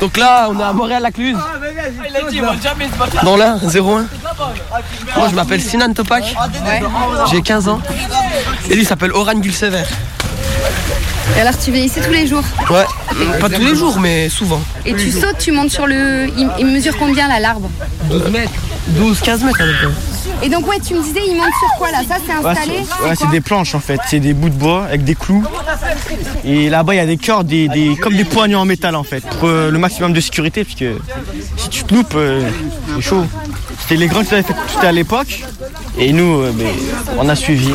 Donc là, on est à Montréal-la-Cluse. Dans l'un, 01. Moi, je m'appelle Sinan Topak. J'ai 15 ans. Et lui il s'appelle Oran Gulsever. Et alors tu viens ici tous les jours Ouais, pas tous les jours, mais souvent. Et tu sautes, tu montes sur le... Il, il mesure combien là l'arbre? 12 mètres. 12, 15 mètres à peu près. Et donc ouais, tu me disais, il monte sur quoi là? Ça c'est Ouais, installé c'est ouais, c'est des planches en fait, c'est des bouts de bois avec des clous. Et là-bas il y a des cordes, des, des- comme des poignées en métal en fait, pour euh, le maximum de sécurité, parce que si tu te loupes, euh, c'est chaud. C'était les grands qui avaient fait tout à l'époque, et nous, euh, ben, on a suivi.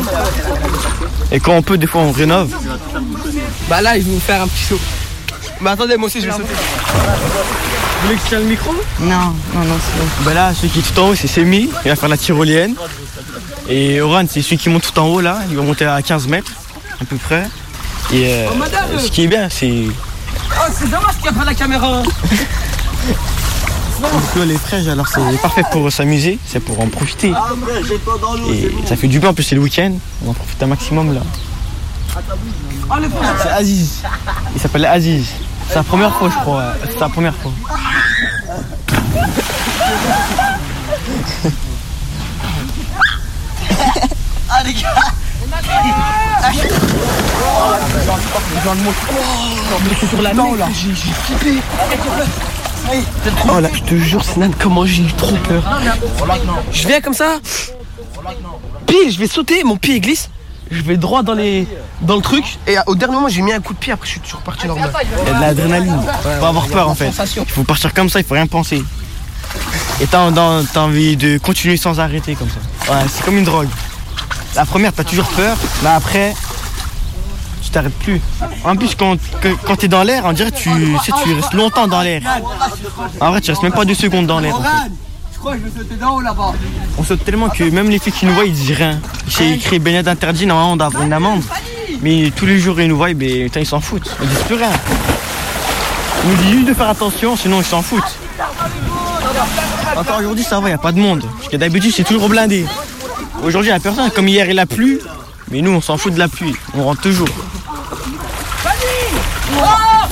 Et quand on peut, des fois on rénove. Bah là, ils vont nous faire un petit saut. Bah attendez, moi aussi je vais sauter. Vous voulez que je tienne le micro Non, non, non, c'est bon. Bah là, celui qui est tout en haut, c'est Semi, il va faire la tyrolienne. Et Oran, c'est celui qui monte tout en haut là, il va monter à 15 mètres, à peu près. Et euh, ce qui est bien, c'est Oh, c'est dommage qu'il n'y a pas la caméra. Donc les fraîches, alors c'est parfait pour s'amuser, c'est pour en profiter. Et ça fait du bien, en plus c'est le week-end, on en profite un maximum là. C'est Aziz, il s'appelle Aziz. C'est la première fois, je crois. C'est la première fois. Oh là, je te jure, Sinan, comment j'ai eu trop peur. Je viens comme ça. Pile, je vais sauter, mon pied il glisse. Je vais droit dans les dans le truc et au dernier moment j'ai mis un coup de pied après je suis toujours parti normal. Il y a de l'adrénaline, faut avoir peur en fait. Sensation. Il faut partir comme ça, il faut rien penser. Et t'as envie de continuer sans arrêter comme ça. Ouais, c'est comme une drogue. La première, t'as toujours peur, mais après, tu t'arrêtes plus. En plus, quand, quand t'es dans l'air, on dirait que tu, tu sais, tu restes longtemps dans l'air. En vrai, tu restes même pas deux secondes dans l'air. en fait. Crois que je vais sauter d'en haut là-bas. On saute tellement que même les filles qui nous voient, ils disent rien. J'ai écrit baignade interdit, normalement on doit avoir une amende. Mais tous les jours ils nous voient, ben, putain, ils s'en foutent. Ils disent plus rien. Ils nous disent juste de faire attention, sinon ils s'en foutent. Encore aujourd'hui ça va, il n'y a pas de monde. Parce que d'habitude c'est toujours blindé. Aujourd'hui il n'y a personne, comme hier il a plu. Mais nous on s'en fout de la pluie, on rentre toujours. Ah,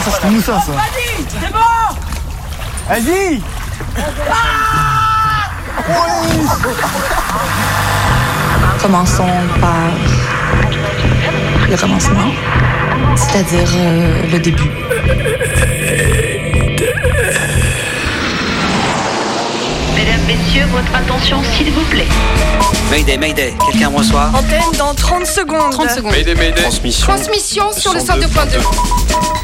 ça c'est Moussa ça. Vas-y Commençons par le commencement, c'est-à-dire euh, le début. Mesdames, Messieurs, votre attention s'il vous plaît. Mayday, Mayday, quelqu'un me reçoit? Antenne dans 30 secondes. 30 secondes. Transmission. Transmission sur le 102.2.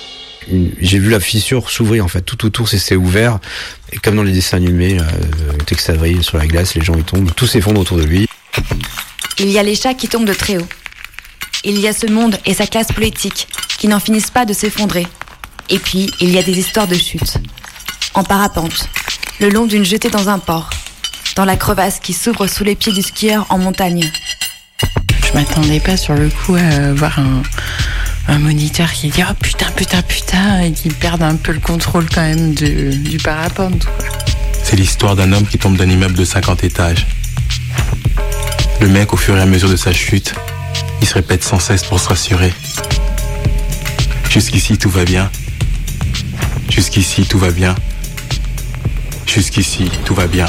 Une- J'ai vu la fissure s'ouvrir en fait, tout autour c'est c'est ouvert. Et comme dans les dessins animés, euh, Tex Avery sur la glace, les gens ils tombent, tout s'effondre autour de lui. Il y a les chats qui tombent de très haut. Il y a ce monde et sa classe politique qui n'en finissent pas de s'effondrer. Et puis, il y a des histoires de chute. En parapente, le long d'une jetée dans un port, dans la crevasse qui s'ouvre sous les pieds du skieur en montagne. Je m'attendais pas sur le coup à voir un, un moniteur qui dit oh putain putain putain et qui perd un peu le contrôle quand même du parapente. C'est l'histoire d'un homme qui tombe d'un immeuble de 50 étages. Le mec, au fur et à mesure de sa chute, il se répète sans cesse pour se rassurer. Jusqu'ici, tout va bien. Jusqu'ici, tout va bien. Jusqu'ici, tout va bien.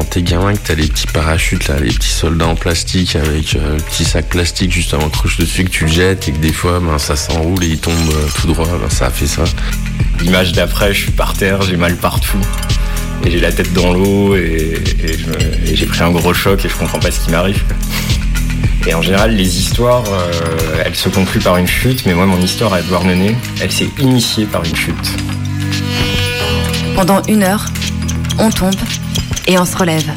Quand t'es gamin, que t'as les petits parachutes, là, les petits soldats en plastique avec euh, le petit sac plastique justement accroche dessus que tu le jettes et que des fois ben, ça s'enroule et il tombe euh, tout droit, ben, ça a fait ça. L'image d'après, je suis par terre, j'ai mal partout. Et j'ai la tête dans l'eau et, et je me- et j'ai pris un gros choc et je comprends pas ce qui m'arrive. Et en général, les histoires, euh, elles se concluent par une chute, mais moi, mon histoire à Douarnenez, elle s'est initiée par une chute. Pendant une heure, on tombe et on se relève.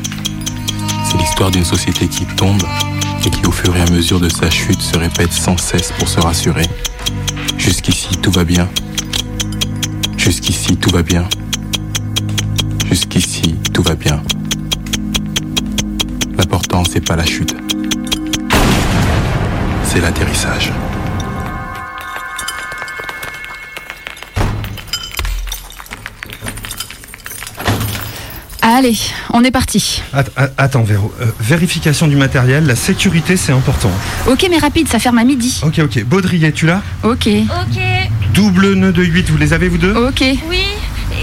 C'est l'histoire d'une société qui tombe et qui, au fur et à mesure de sa chute se répète sans cesse pour se rassurer. Jusqu'ici, tout va bien. Jusqu'ici, tout va bien. Jusqu'ici, tout va bien. L'important, c'est pas la chute. C'est l'atterrissage. Allez, on est parti. Att- Attends, Véro. Euh, vérification du matériel, la sécurité, c'est important. Ok, mais rapide, ça ferme à midi. Ok, ok. Baudrier, tu l'as Ok. Ok, Double nœud de 8, vous les avez vous deux? Ok. oui.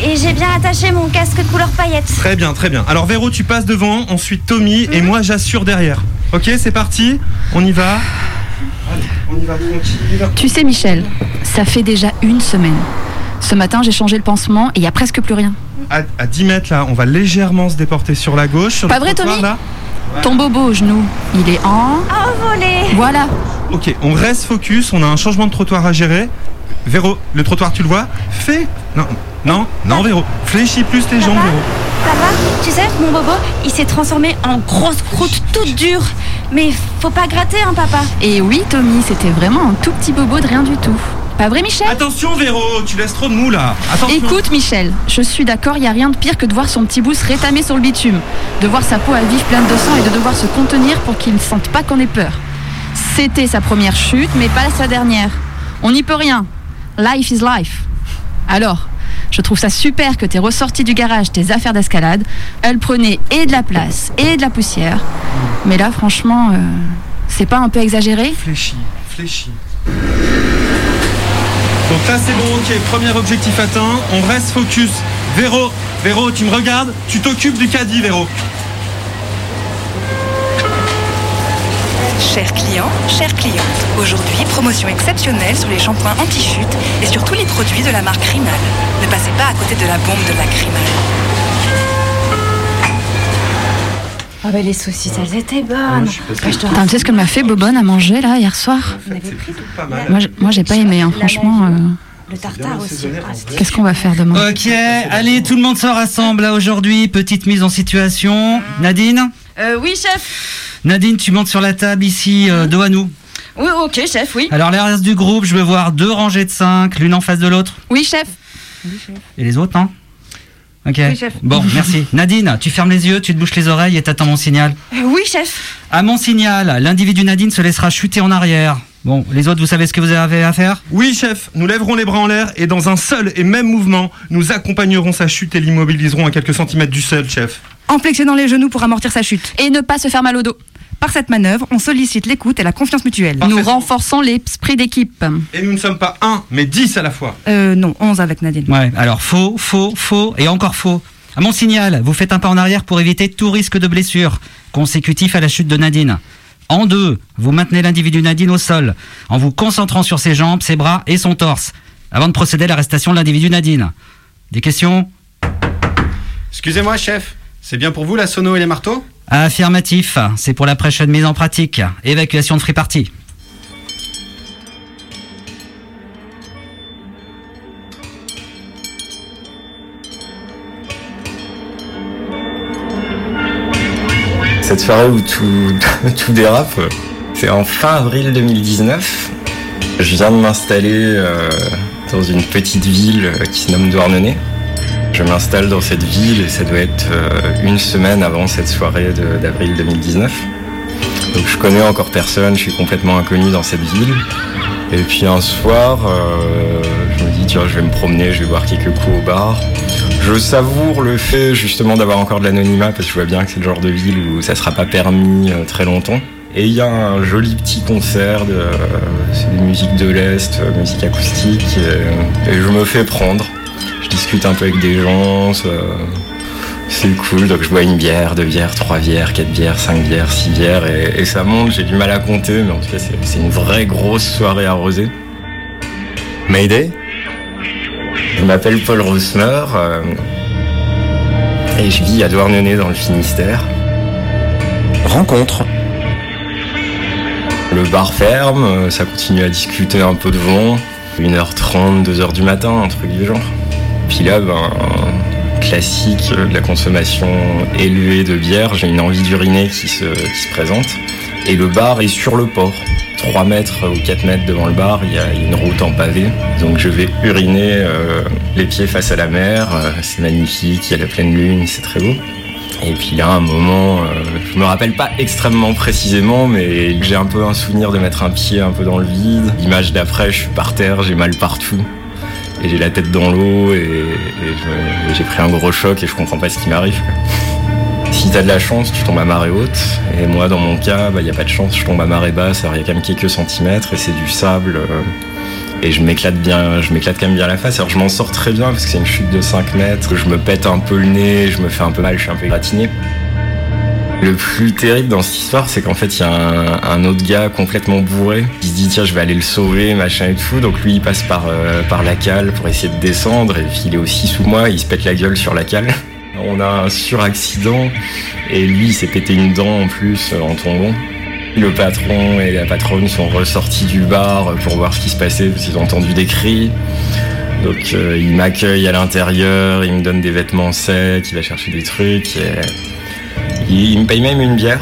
Et j'ai bien attaché mon casque de couleur paillette. Très bien, très bien. Alors Véro, tu passes devant, ensuite Tommy, et moi j'assure derrière. Ok, c'est parti On y va Allez, on y va tranquille. Tu sais, Michel, ça fait déjà une semaine. Ce matin, j'ai changé le pansement et il y a presque plus rien. À, à 10 mètres là, on va légèrement se déporter sur la gauche. Sur Pas le vrai, trottoir, Tommy là. Ton bobo au genou, il est en. Envolé Voilà. Ok, on reste focus, on a un changement de trottoir à gérer. Véro, le trottoir, tu le vois? Fais Non, non, non, Véro. Fléchis plus tes jambes, Véro. Papa, tu sais, mon bobo, il s'est transformé en grosse croûte toute dure. Mais faut pas gratter, hein, papa. Et oui, Tommy, c'était vraiment un tout petit bobo de rien du tout. Pas vrai, Michel Attention, Véro, tu laisses trop de mou là. Attention. Écoute, Michel, je suis d'accord, il n'y a rien de pire que de voir son petit bout se rétamer sur le bitume, de voir sa peau à vif pleine de sang et de devoir se contenir pour qu'il ne sente pas qu'on ait peur. C'était sa première chute, mais pas sa dernière. On n'y peut rien. Life is life. Alors, je trouve ça super que tu aies ressorti du garage tes affaires d'escalade. Elles prenaient et de la place et de la poussière. Mais là, franchement, euh, c'est pas un peu exagéré? Fléchis, fléchis. Donc là c'est bon, ok, premier objectif atteint, on reste focus. Véro, Véro, tu me regardes, tu t'occupes du caddie, Véro. Chers clients, chères clientes, aujourd'hui promotion exceptionnelle sur les shampoings anti-chute et sur tous les produits de la marque Rimal. Ne passez pas à côté de la bombe de la Rimal. Ah bah les saucisses, elles étaient bonnes. Putain, tu sais ce que m'a fait Bobonne à manger là hier soir Pas mal. Moi, j'ai- moi j'ai pas aimé, hein, franchement. euh, Le tartare aussi. Ah, Qu'est-ce qu'on va faire demain Ok, allez, tout le monde se rassemble là aujourd'hui. Petite mise en situation. Nadine Euh, oui, chef. Nadine, tu montes sur la table ici, euh, dos à nous. Oui, ok, chef, oui. Alors, les restes du groupe, je veux voir deux rangées de cinq, l'une en face de l'autre. Oui, chef. Et les autres, non Ok. Oui, chef. Bon, merci. Nadine, tu fermes les yeux, tu te bouches les oreilles et t'attends mon signal. Euh, oui, chef. À mon signal, l'individu Nadine se laissera chuter en arrière. Bon, les autres, vous savez ce que vous avez à faire? Oui, chef, nous lèverons les bras en l'air et dans un seul et même mouvement, nous accompagnerons sa chute et l'immobiliserons à quelques centimètres du sol, chef. En flexionnant les genoux pour amortir sa chute. Et ne pas se faire mal au dos. Par cette manœuvre, on sollicite l'écoute et la confiance mutuelle. Nous renforçons l'esprit d'équipe. Et nous ne sommes pas un, mais dix à la fois. Euh, non, 11 avec Nadine. Ouais, alors faux, faux, faux et encore faux. À mon signal, vous faites un pas en arrière pour éviter tout risque de blessure, consécutif à la chute de Nadine. En deux, vous maintenez l'individu Nadine au sol, en vous concentrant sur ses jambes, ses bras et son torse, avant de procéder à l'arrestation de l'individu Nadine. Des questions? Excusez-moi, chef. C'est bien pour vous la sono et les marteaux? Affirmatif, c'est pour la prochaine mise en pratique. Évacuation de free party. Cette soirée où tout, tout dérape, c'est en fin avril 2019. Je viens de m'installer euh, dans une petite ville euh, qui se nomme Douarnenez. Je m'installe dans cette ville et ça doit être euh, une semaine avant cette soirée d'avril 2019. Donc je connais encore personne, je suis complètement inconnu dans cette ville. Et puis un soir, euh, je me dis tiens je vais me promener, je vais boire quelques coups au bar. Je savoure le fait justement d'avoir encore de l'anonymat parce que je vois bien que c'est le genre de ville où ça sera pas permis euh, très longtemps. Et il y a un joli petit concert de euh, de l'Est, musique acoustique, et je me fais prendre. Je discute un peu avec des gens, c'est cool, donc je bois une bière, deux bières, trois bières, quatre bières, cinq bières, six bières, et, et ça monte, j'ai du mal à compter, mais en tout cas c'est une vraie grosse soirée arrosée. Mayday? Je m'appelle Paul Rossmer, euh, et je vis à Douarnenez dans le Finistère. Rencontre. Le bar ferme, euh, ça continue à discuter un peu devant. 1h30, 2h du matin, un truc du genre. Puis là, ben, classique de la consommation élevée de bière, j'ai une envie d'uriner qui se, qui se présente. Et le bar est sur le port. 3 mètres ou 4 mètres devant le bar, il y a une route en pavé. Donc je vais uriner euh, les pieds face à la mer. Euh, c'est magnifique, il y a la pleine lune, c'est très beau. Et puis là, un moment, euh, je me rappelle pas extrêmement précisément, mais j'ai un peu un souvenir de mettre un pied un peu dans le vide. L'image d'après, je suis par terre, j'ai mal partout. Et j'ai la tête dans l'eau et, j'ai pris un gros choc et je comprends pas ce qui m'arrive. Si t'as de la chance, tu tombes à marée haute. Et moi, dans mon cas, il n'y a pas de chance, je tombe à marée basse. Alors il y a quand même quelques centimètres et c'est du sable. euh, et je m'éclate bien, je m'éclate quand même bien la face. Alors je m'en sors très bien parce que c'est une chute de 5 mètres. Je me pète un peu le nez, je me fais un peu mal, je suis un peu gratiné. Le plus terrible dans cette histoire, c'est qu'en fait, il y a un, autre gars complètement bourré qui se dit tiens, je vais aller le sauver, machin et tout. Donc lui, il passe par, euh, la cale pour essayer de descendre. Et puis il est aussi sous moi, il se pète la gueule sur la cale. On a un suraccident et lui, il s'est pété une dent en plus euh, en tombant. Le patron et la patronne sont ressortis du bar pour voir ce qui se passait parce qu'ils ont entendu des cris. Donc euh, il m'accueille à l'intérieur, il me donne des vêtements secs, il va chercher des trucs. Il, me paye même une bière.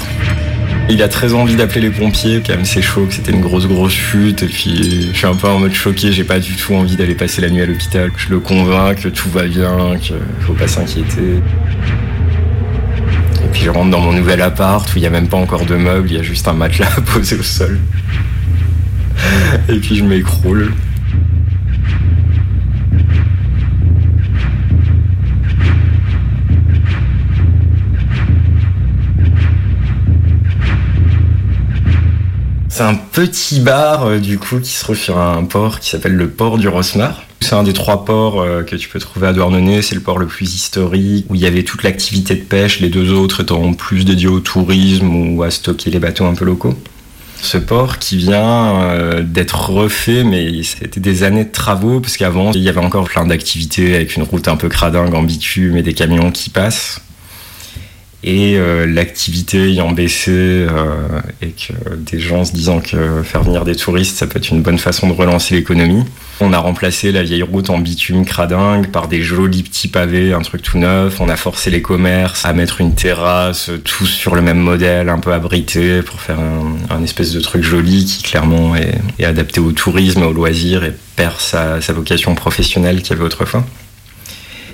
Il a très envie d'appeler les pompiers, quand même c'est chaud, que c'était une grosse grosse chute. Et puis je suis un peu en mode choqué, j'ai pas du tout envie d'aller passer la nuit à l'hôpital. Je le convainc que tout va bien, qu'il faut pas s'inquiéter. Et puis je rentre dans mon nouvel appart où il y a même pas encore de meubles, il y a juste un matelas posé au sol. Et puis je m'écroule. C'est un petit bar euh, du coup qui se trouve sur un port qui s'appelle le port du Rosmar. C'est un des trois ports euh, que tu peux trouver à Douarnenez. C'est le port le plus historique où il y avait toute l'activité de pêche. Les deux autres étant plus dédiés au tourisme ou à stocker les bateaux un peu locaux. Ce port qui vient euh, d'être refait, mais c'était des années de travaux parce qu'avant il y avait encore plein d'activités avec une route un peu cradingue en bitume des camions qui passent. Et euh, l'activité ayant baissé euh, et que des gens se disant que faire venir des touristes, ça peut être une bonne façon de relancer l'économie. On a remplacé la vieille route en bitume cradingue par des jolis petits pavés, un truc tout neuf. On a forcé les commerces à mettre une terrasse, tous sur le même modèle, un peu abrité, pour faire un, espèce de truc joli qui clairement est, est adapté au tourisme, au loisir et perd sa, sa vocation professionnelle qu'il y avait autrefois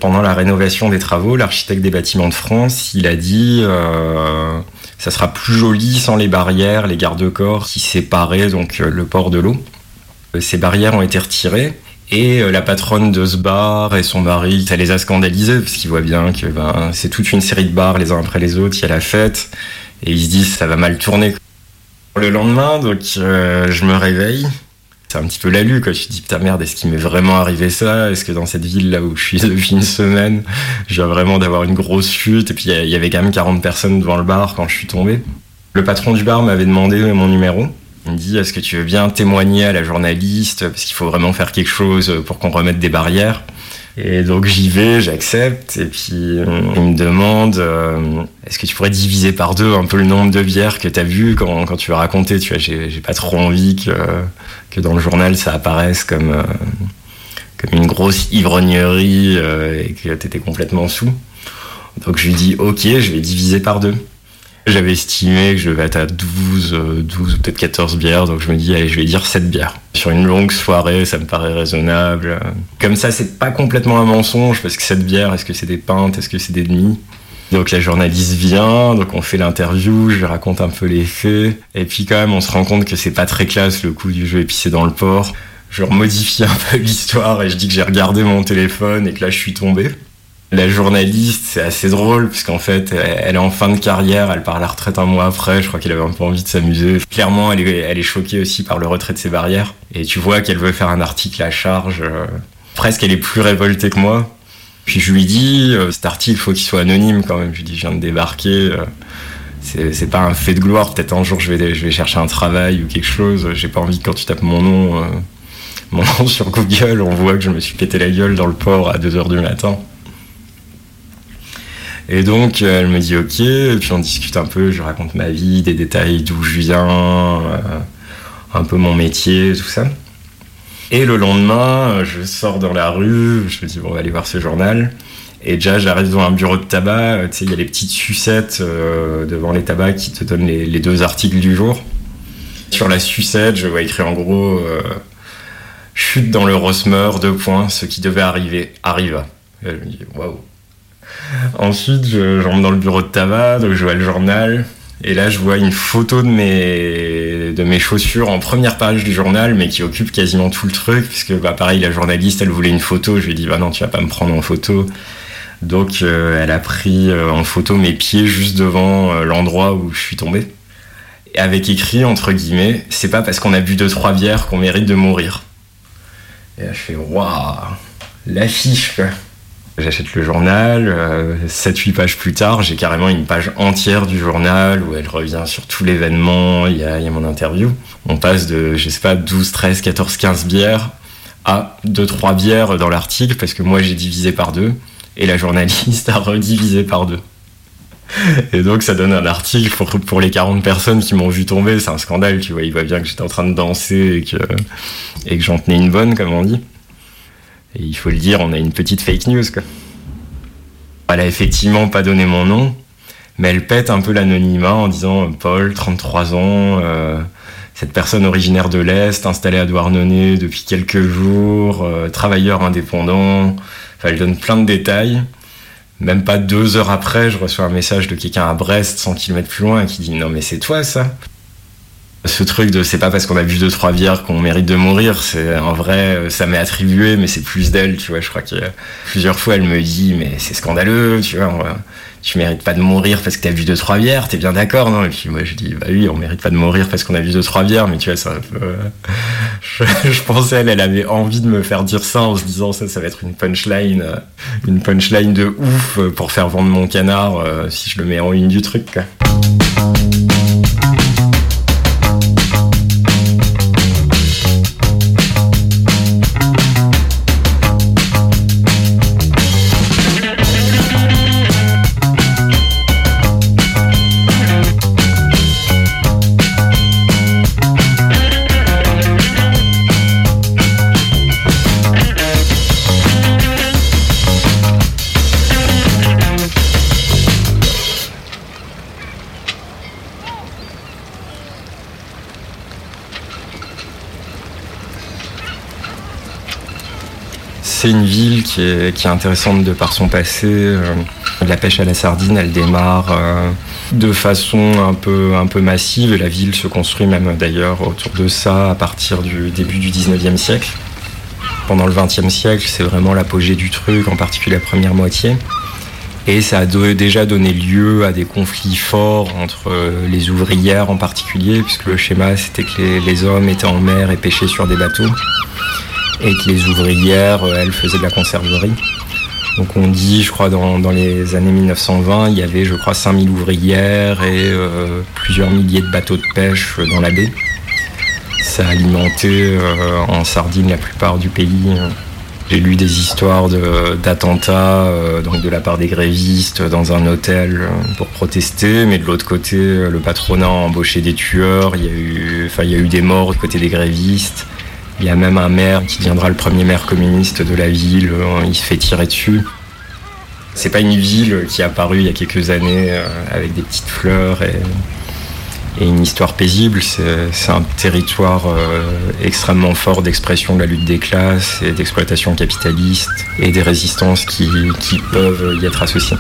pendant la rénovation des travaux, l'architecte des bâtiments de France, il a dit euh, ça sera plus joli sans les barrières, les garde-corps qui séparaient donc euh, le port de l'eau. Euh, Ces barrières ont été retirées et la patronne de ce bar et son mari, ça les a scandalisés parce qu'ils voient bien que ben, c'est toute une série de bars les uns après les autres, il y a la fête et ils se disent ça va mal tourner. Le lendemain, donc je me réveille c'est un petit peu l'alu quoi. Je me dis putain merde, est-ce qu'il m'est vraiment arrivé ça? Est-ce que dans cette ville là où je suis depuis une semaine, je viens vraiment d'avoir une grosse chute? Et puis il y avait quand même 40 personnes devant le bar quand je suis tombé. Le patron du bar m'avait demandé mon numéro. Il me dit est-ce que tu veux bien témoigner à la journaliste? Parce qu'il faut vraiment faire quelque chose pour qu'on remette des barrières. Et donc j'y vais, j'accepte, et puis il me demande euh, est-ce que tu pourrais diviser par deux un peu le nombre de bières que tu as vu quand, quand tu vas raconter Tu vois, j'ai pas trop envie que, que dans le journal ça apparaisse comme, euh, comme une grosse ivrognerie euh, et que tu étais complètement sous. Donc je lui dis ok, je vais diviser par deux. J'avais estimé que je devais être à 12, euh, 12 ou peut-être 14 bières, donc je me dis, allez, je vais dire 7 bières. Sur une longue soirée, ça me paraît raisonnable. Comme ça, c'est pas complètement un mensonge, parce que 7 bières, est-ce que c'est des pintes, est-ce que c'est des demi? Donc la journaliste vient, donc on fait l'interview, je raconte un peu les faits, et puis quand même on se rend compte que c'est pas très classe le coup du jeu épicé dans le port. Je remodifie un peu l'histoire et je dis que j'ai regardé mon téléphone et que là je suis tombé. La journaliste, c'est assez drôle, puisqu'en fait, elle est en fin de carrière, elle part à la retraite un mois après, je crois qu'elle avait un peu envie de s'amuser. Clairement, elle est, elle est choquée aussi par le retrait de ses barrières, et tu vois qu'elle veut faire un article à charge. euh, presque, elle est plus révoltée que moi. Puis je lui dis, euh, cet article, il faut qu'il soit anonyme quand même. Je lui dis, je viens de débarquer, euh, c'est pas un fait de gloire, peut-être un jour je vais, je vais chercher un travail ou quelque chose. J'ai pas envie que quand tu tapes mon nom, mon nom sur Google, on voit que je me suis pété la gueule dans le port à 2h du matin. Et donc, euh, elle me dit ok, et puis on discute un peu, je raconte ma vie, des détails d'où je viens, euh, un peu mon métier, tout ça. Et le lendemain, euh, je sors dans la rue, je me dis bon, on va aller voir ce journal. Et déjà, j'arrive devant un bureau de tabac, tu sais, il y a les petites sucettes devant les tabacs qui te donnent les, deux articles du jour. Sur la sucette, je vois écrit en gros chute dans le Rosmer, deux points, ce qui devait arriver arriva. Et je me dis waouh. Ensuite, je, rentre dans le bureau de tabac, donc je vois le journal. Et là, je vois une photo de mes, de mes chaussures en première page du journal, mais qui occupe quasiment tout le truc, puisque bah, pareil, la journaliste, elle voulait une photo. Je lui ai dit, bah non, tu vas pas me prendre en photo. Donc, euh, elle a pris euh, en photo mes pieds juste devant euh, l'endroit où je suis tombé. Avec écrit, entre guillemets, c'est pas parce qu'on a bu deux, trois bières qu'on mérite de mourir. Et là, je fais, waouh, l'affiche, quoi. J'achète le journal, euh, 7-8 pages plus tard, j'ai carrément une page entière du journal où elle revient sur tout l'événement, il y y a mon interview. On passe de, je sais pas, 12, 13, 14, 15 bières à 2-3 bières dans l'article parce que moi j'ai divisé par deux et la journaliste a redivisé par deux. Et donc ça donne un article pour, pour les 40 personnes qui m'ont vu tomber, c'est un scandale, tu vois, il voit bien que j'étais en train de danser et que, et que j'en tenais une bonne, comme on dit. Et il faut le dire, on a une petite fake news. Elle a effectivement pas donné mon nom, mais elle pète un peu l'anonymat en disant Paul, 33 ans, euh, cette personne originaire de l'Est, installée à Douarnenez depuis quelques jours, euh, travailleur indépendant. Elle donne plein de détails. Même pas deux heures après, je reçois un message de quelqu'un à Brest, 100 km plus loin, qui dit Non, mais c'est toi ça ce truc de c'est pas parce qu'on a bu deux trois bières qu'on mérite de mourir, c'est en vrai ça m'est attribué mais c'est plus d'elle, tu vois, je crois que plusieurs fois elle me dit mais c'est scandaleux, tu vois, tu mérites pas de mourir parce que t'as bu deux trois bières, t'es bien d'accord non? Et puis moi je dis bah oui, on mérite pas de mourir parce qu'on a bu deux trois bières, mais tu vois ça euh, je, je pensais elle avait envie de me faire dire ça en se disant ça ça va être une punchline euh, une punchline de ouf euh, pour faire vendre mon canard euh, si je le mets en une du truc quoi. C'est une ville qui est, intéressante de par son passé. Euh, La pêche à la sardine, elle démarre euh, de façon un peu, massive la ville se construit même d'ailleurs autour de ça à partir du début du 19e siècle. Pendant le 20e siècle, c'est vraiment l'apogée du truc, en particulier la première moitié. Et ça a déjà donné lieu à des conflits forts entre euh, les ouvrières en particulier, puisque le schéma c'était que les hommes étaient en mer et pêchaient sur des bateaux et que les ouvrières, euh, elles, faisaient de la conserverie. Donc on dit, je crois, dans, les années 1920, il y avait, je crois, 5000 ouvrières et euh, plusieurs milliers de bateaux de pêche euh, dans la baie. Ça alimentait en Sardine la plupart du pays. J'ai lu des histoires de- d'attentats euh, donc de la part des grévistes dans un hôtel pour protester, mais de l'autre côté, le patronat a embauché des tueurs. Il y a eu, enfin, il y a eu des morts du côté des grévistes. Il y a même un maire qui deviendra le premier maire communiste de la ville. euh, Il se fait tirer dessus. C'est pas une ville qui est apparue il y a quelques années euh, avec des petites fleurs et, une histoire paisible. C'est un territoire euh, extrêmement fort d'expression de la lutte des classes et d'exploitation capitaliste et des résistances qui, peuvent y être associées.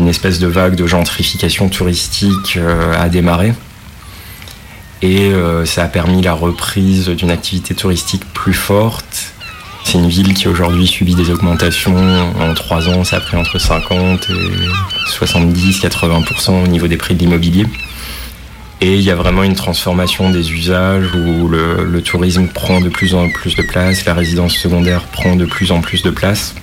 Une espèce de vague de gentrification touristique a démarré et euh, ça a permis la reprise d'une activité touristique plus forte. C'est une ville qui aujourd'hui subit des augmentations. En trois ans, ça a pris entre 50 et 70-80% au niveau des prix de l'immobilier. Et il y a vraiment une transformation des usages où le, le tourisme prend de plus en plus de place, la résidence secondaire prend de plus en plus de place.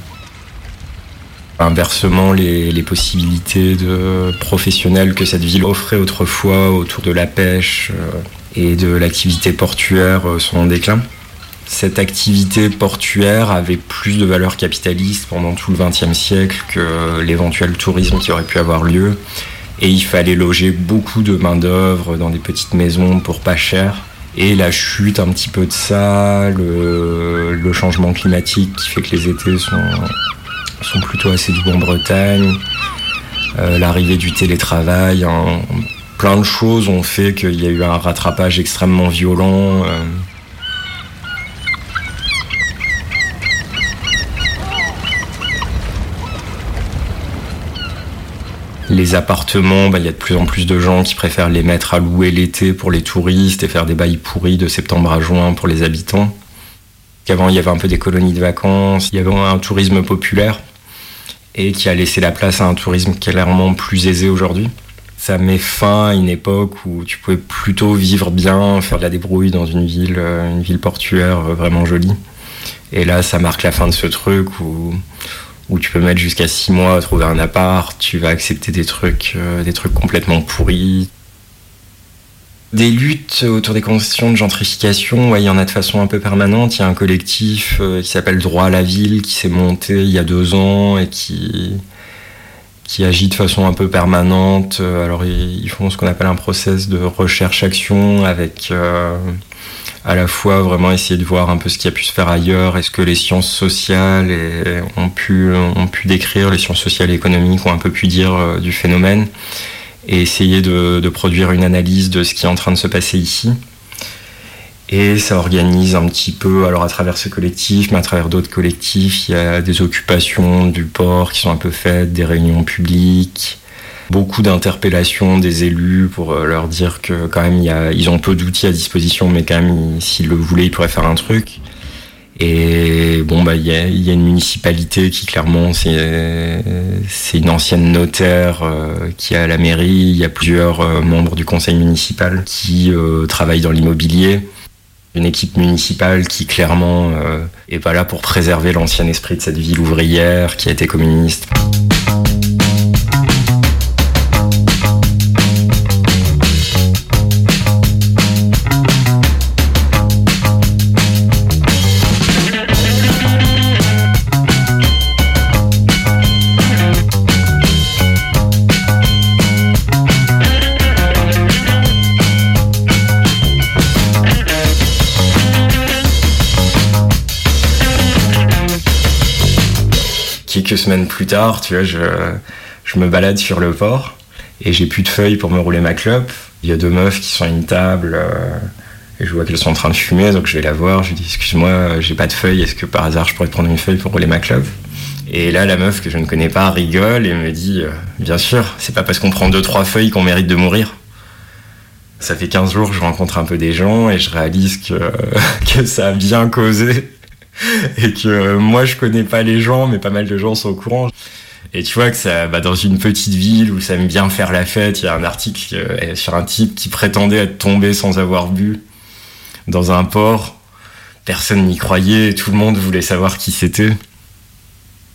Inversement, les, possibilités de professionnels que cette ville offrait autrefois autour de la pêche euh, et de l'activité portuaire euh, sont en déclin. Cette activité portuaire avait plus de valeur capitaliste pendant tout le XXe siècle que l'éventuel tourisme qui aurait pu avoir lieu. Et il fallait loger beaucoup de main-d'œuvre dans des petites maisons pour pas cher. Et la chute un petit peu de ça, le changement climatique qui fait que les étés sont, sont plutôt assez doux en Bretagne, euh, l'arrivée du télétravail, plein de choses ont fait qu'il y a eu un rattrapage extrêmement violent. euh. Les appartements, bah, il y a de plus en plus de gens qui préfèrent les mettre à louer l'été pour les touristes et faire des bails pourris de septembre à juin pour les habitants. Qu'avant, il y avait un peu des colonies de vacances, il y avait un tourisme populaire et qui a laissé la place à un tourisme clairement plus aisé aujourd'hui. Ça met fin à une époque où tu pouvais plutôt vivre bien, faire de la débrouille dans une ville, euh, une ville portuaire euh, vraiment jolie. Et là, ça marque la fin de ce truc où, tu peux mettre jusqu'à six mois à trouver un appart, tu vas accepter des trucs, euh, des trucs complètement pourris. Des luttes autour des questions de gentrification, il y en a de façon un peu permanente. Il y a un collectif euh, qui s'appelle Droit à la ville qui s'est monté il y a deux ans et qui, agit de façon un peu permanente. Euh, Alors ils font ce qu'on appelle un process de recherche-action avec euh, à la fois vraiment essayer de voir un peu ce qui a pu se faire ailleurs et ce que les sciences sociales ont, pu, décrire, les sciences sociales et économiques ont un peu pu dire du phénomène et essayer de, produire une analyse de ce qui est en train de se passer ici. Et ça organise un petit peu, alors à travers ce collectif, mais à travers d'autres collectifs, il y a des occupations du port qui sont un peu faites, des réunions publiques, beaucoup d'interpellations des élus pour euh, leur dire que quand même il y a, ils ont peu d'outils à disposition, mais quand même ils- s'ils le voulaient, ils pourraient faire un truc. Et bon, bah, il y a, a une municipalité qui clairement, c'est une ancienne notaire euh, qui à la mairie. Il y a plusieurs euh, membres du conseil municipal qui euh, travaillent dans l'immobilier. Une équipe municipale qui clairement est pas là pour préserver l'ancien esprit de cette ville ouvrière qui a été communiste. Semaines plus tard, tu vois, je, me balade sur le port et j'ai plus de feuilles pour me rouler ma clope. Il y a deux meufs qui sont à une table euh, et je vois qu'elles sont en train de fumer, donc je vais la voir. Je lui dis Excuse-moi, j'ai pas de feuilles, est-ce que par hasard je pourrais prendre une feuille pour rouler ma clope? Et là, la meuf que je ne connais pas rigole et me dit euh, Bien sûr, c'est pas parce qu'on prend deux, trois feuilles qu'on mérite de mourir. Ça fait 15 jours que je rencontre un peu des gens et je réalise que ça a bien causé et que euh, moi je connais pas les gens mais pas mal de gens sont au courant. Et tu vois que ça bah, dans une petite ville où ça aime bien faire la fête il y a un article euh, sur un type qui prétendait être tombé sans avoir bu dans un port. Personne n'y croyait tout le monde voulait savoir qui c'était.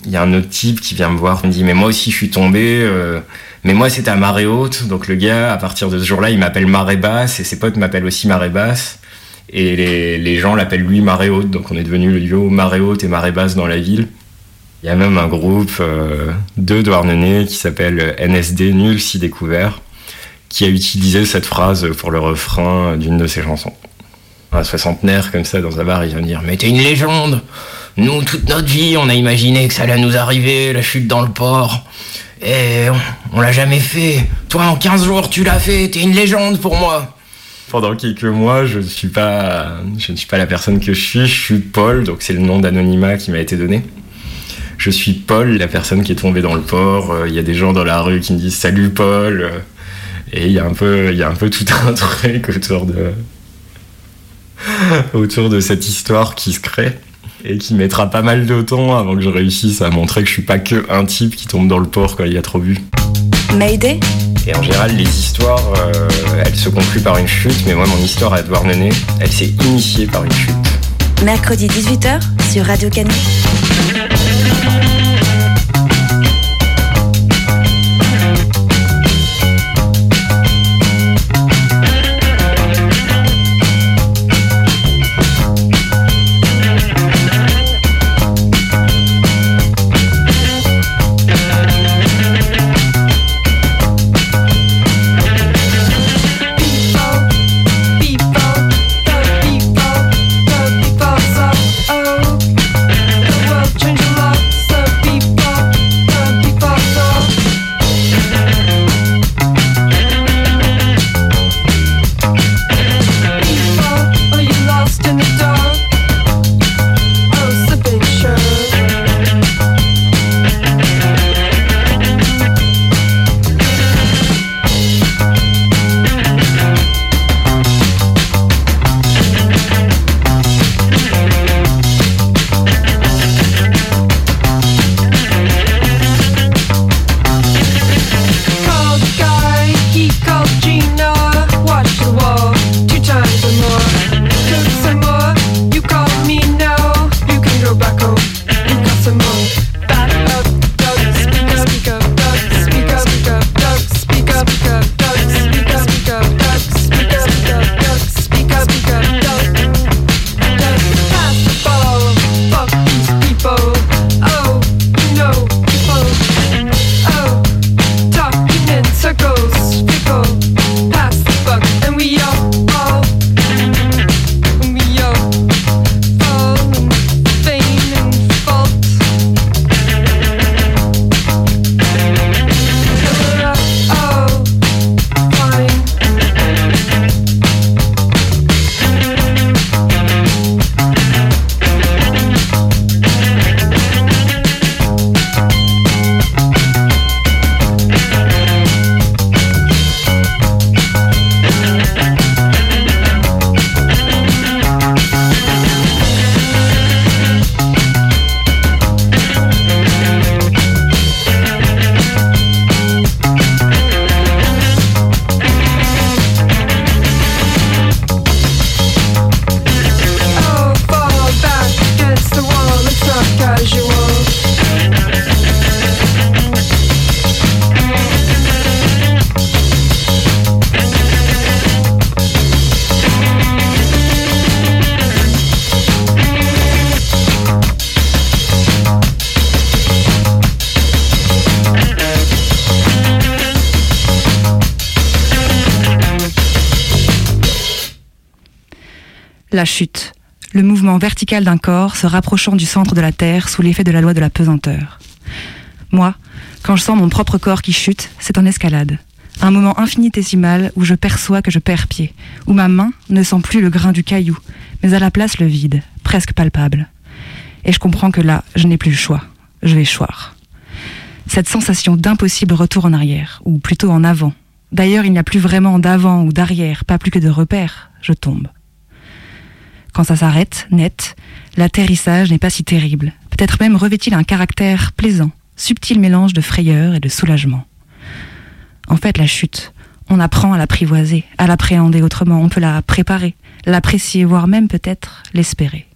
Il y a un autre type qui vient me voir il me dit mais moi aussi je suis tombé euh, mais moi c'était à marée haute donc le gars à partir de ce jour-là il m'appelle marée basse et ses potes m'appellent aussi marée basse et les, gens l'appellent lui marée haute, donc on est devenu le duo marée haute et marée basse dans la ville. Il y a même un groupe euh, de Douarnenez qui s'appelle NSD Nul si découvert, qui a utilisé cette phrase pour le refrain d'une de ses chansons. Un soixantenaire comme ça dans un bar, il vient dire Mais t'es une légende Nous, toute notre vie, on a imaginé que ça allait nous arriver, la chute dans le port. Et on, on l'a jamais fait. Toi, en 15 jours, tu l'as fait, t'es une légende pour moi pendant quelques mois, je ne suis pas, la personne que je suis. Je suis Paul, donc c'est le nom d'anonymat qui m'a été donné. Je suis Paul, la personne qui est tombée dans le port. Euh, Il y a des gens dans la rue qui me disent salut Paul. Euh, Et il y a un peu, il y a un peu tout un truc autour de, autour de cette histoire qui se crée et qui mettra pas mal de temps avant que je réussisse à montrer que je suis pas que un type qui tombe dans le port quand il y a trop bu. Mayday? Et en général, les histoires, euh, elles se concluent par une chute, mais moi, mon histoire à Douarnenez, elle s'est initiée par une chute. Mercredi 18h sur Radio Canu. La chute, le mouvement vertical d'un corps se rapprochant du centre de la Terre sous l'effet de la loi de la pesanteur. Moi, quand je sens mon propre corps qui chute, c'est en escalade. Un moment infinitésimal où je perçois que je perds pied, où ma main ne sent plus le grain du caillou, mais à la place le vide, presque palpable. Et je comprends que là, je n'ai plus le choix. Je vais choir. Cette sensation d'impossible retour en arrière, ou plutôt en avant. D'ailleurs, il n'y a plus vraiment d'avant ou d'arrière, pas plus que de repère. Je tombe. Quand ça s'arrête, net, l'atterrissage n'est pas si terrible. Peut-être même revêt-il un caractère plaisant, subtil mélange de frayeur et de soulagement. En fait, la chute, on apprend à l'apprivoiser, à l'appréhender autrement, on peut la préparer, l'apprécier, voire même peut-être l'espérer.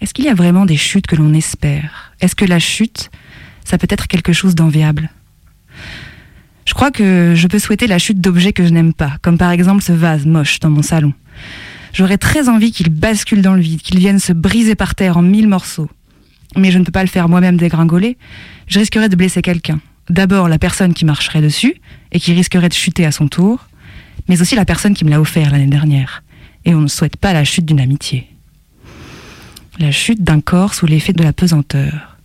Est-ce qu'il y a vraiment des chutes que l'on espère? Est-ce que la chute, ça peut être quelque chose d'enviable? Je crois que je peux souhaiter la chute d'objets que je n'aime pas, comme par exemple ce vase moche dans mon salon. J'aurais très envie qu'il bascule dans le vide, qu'il vienne se briser par terre en mille morceaux. Mais je ne peux pas le faire moi-même dégringoler. Je risquerais de blesser quelqu'un. D'abord la personne qui marcherait dessus et qui risquerait de chuter à son tour, mais aussi la personne qui me l'a offert l'année dernière. Et on ne souhaite pas la chute d'une amitié. La chute d'un corps sous l'effet de la pesanteur.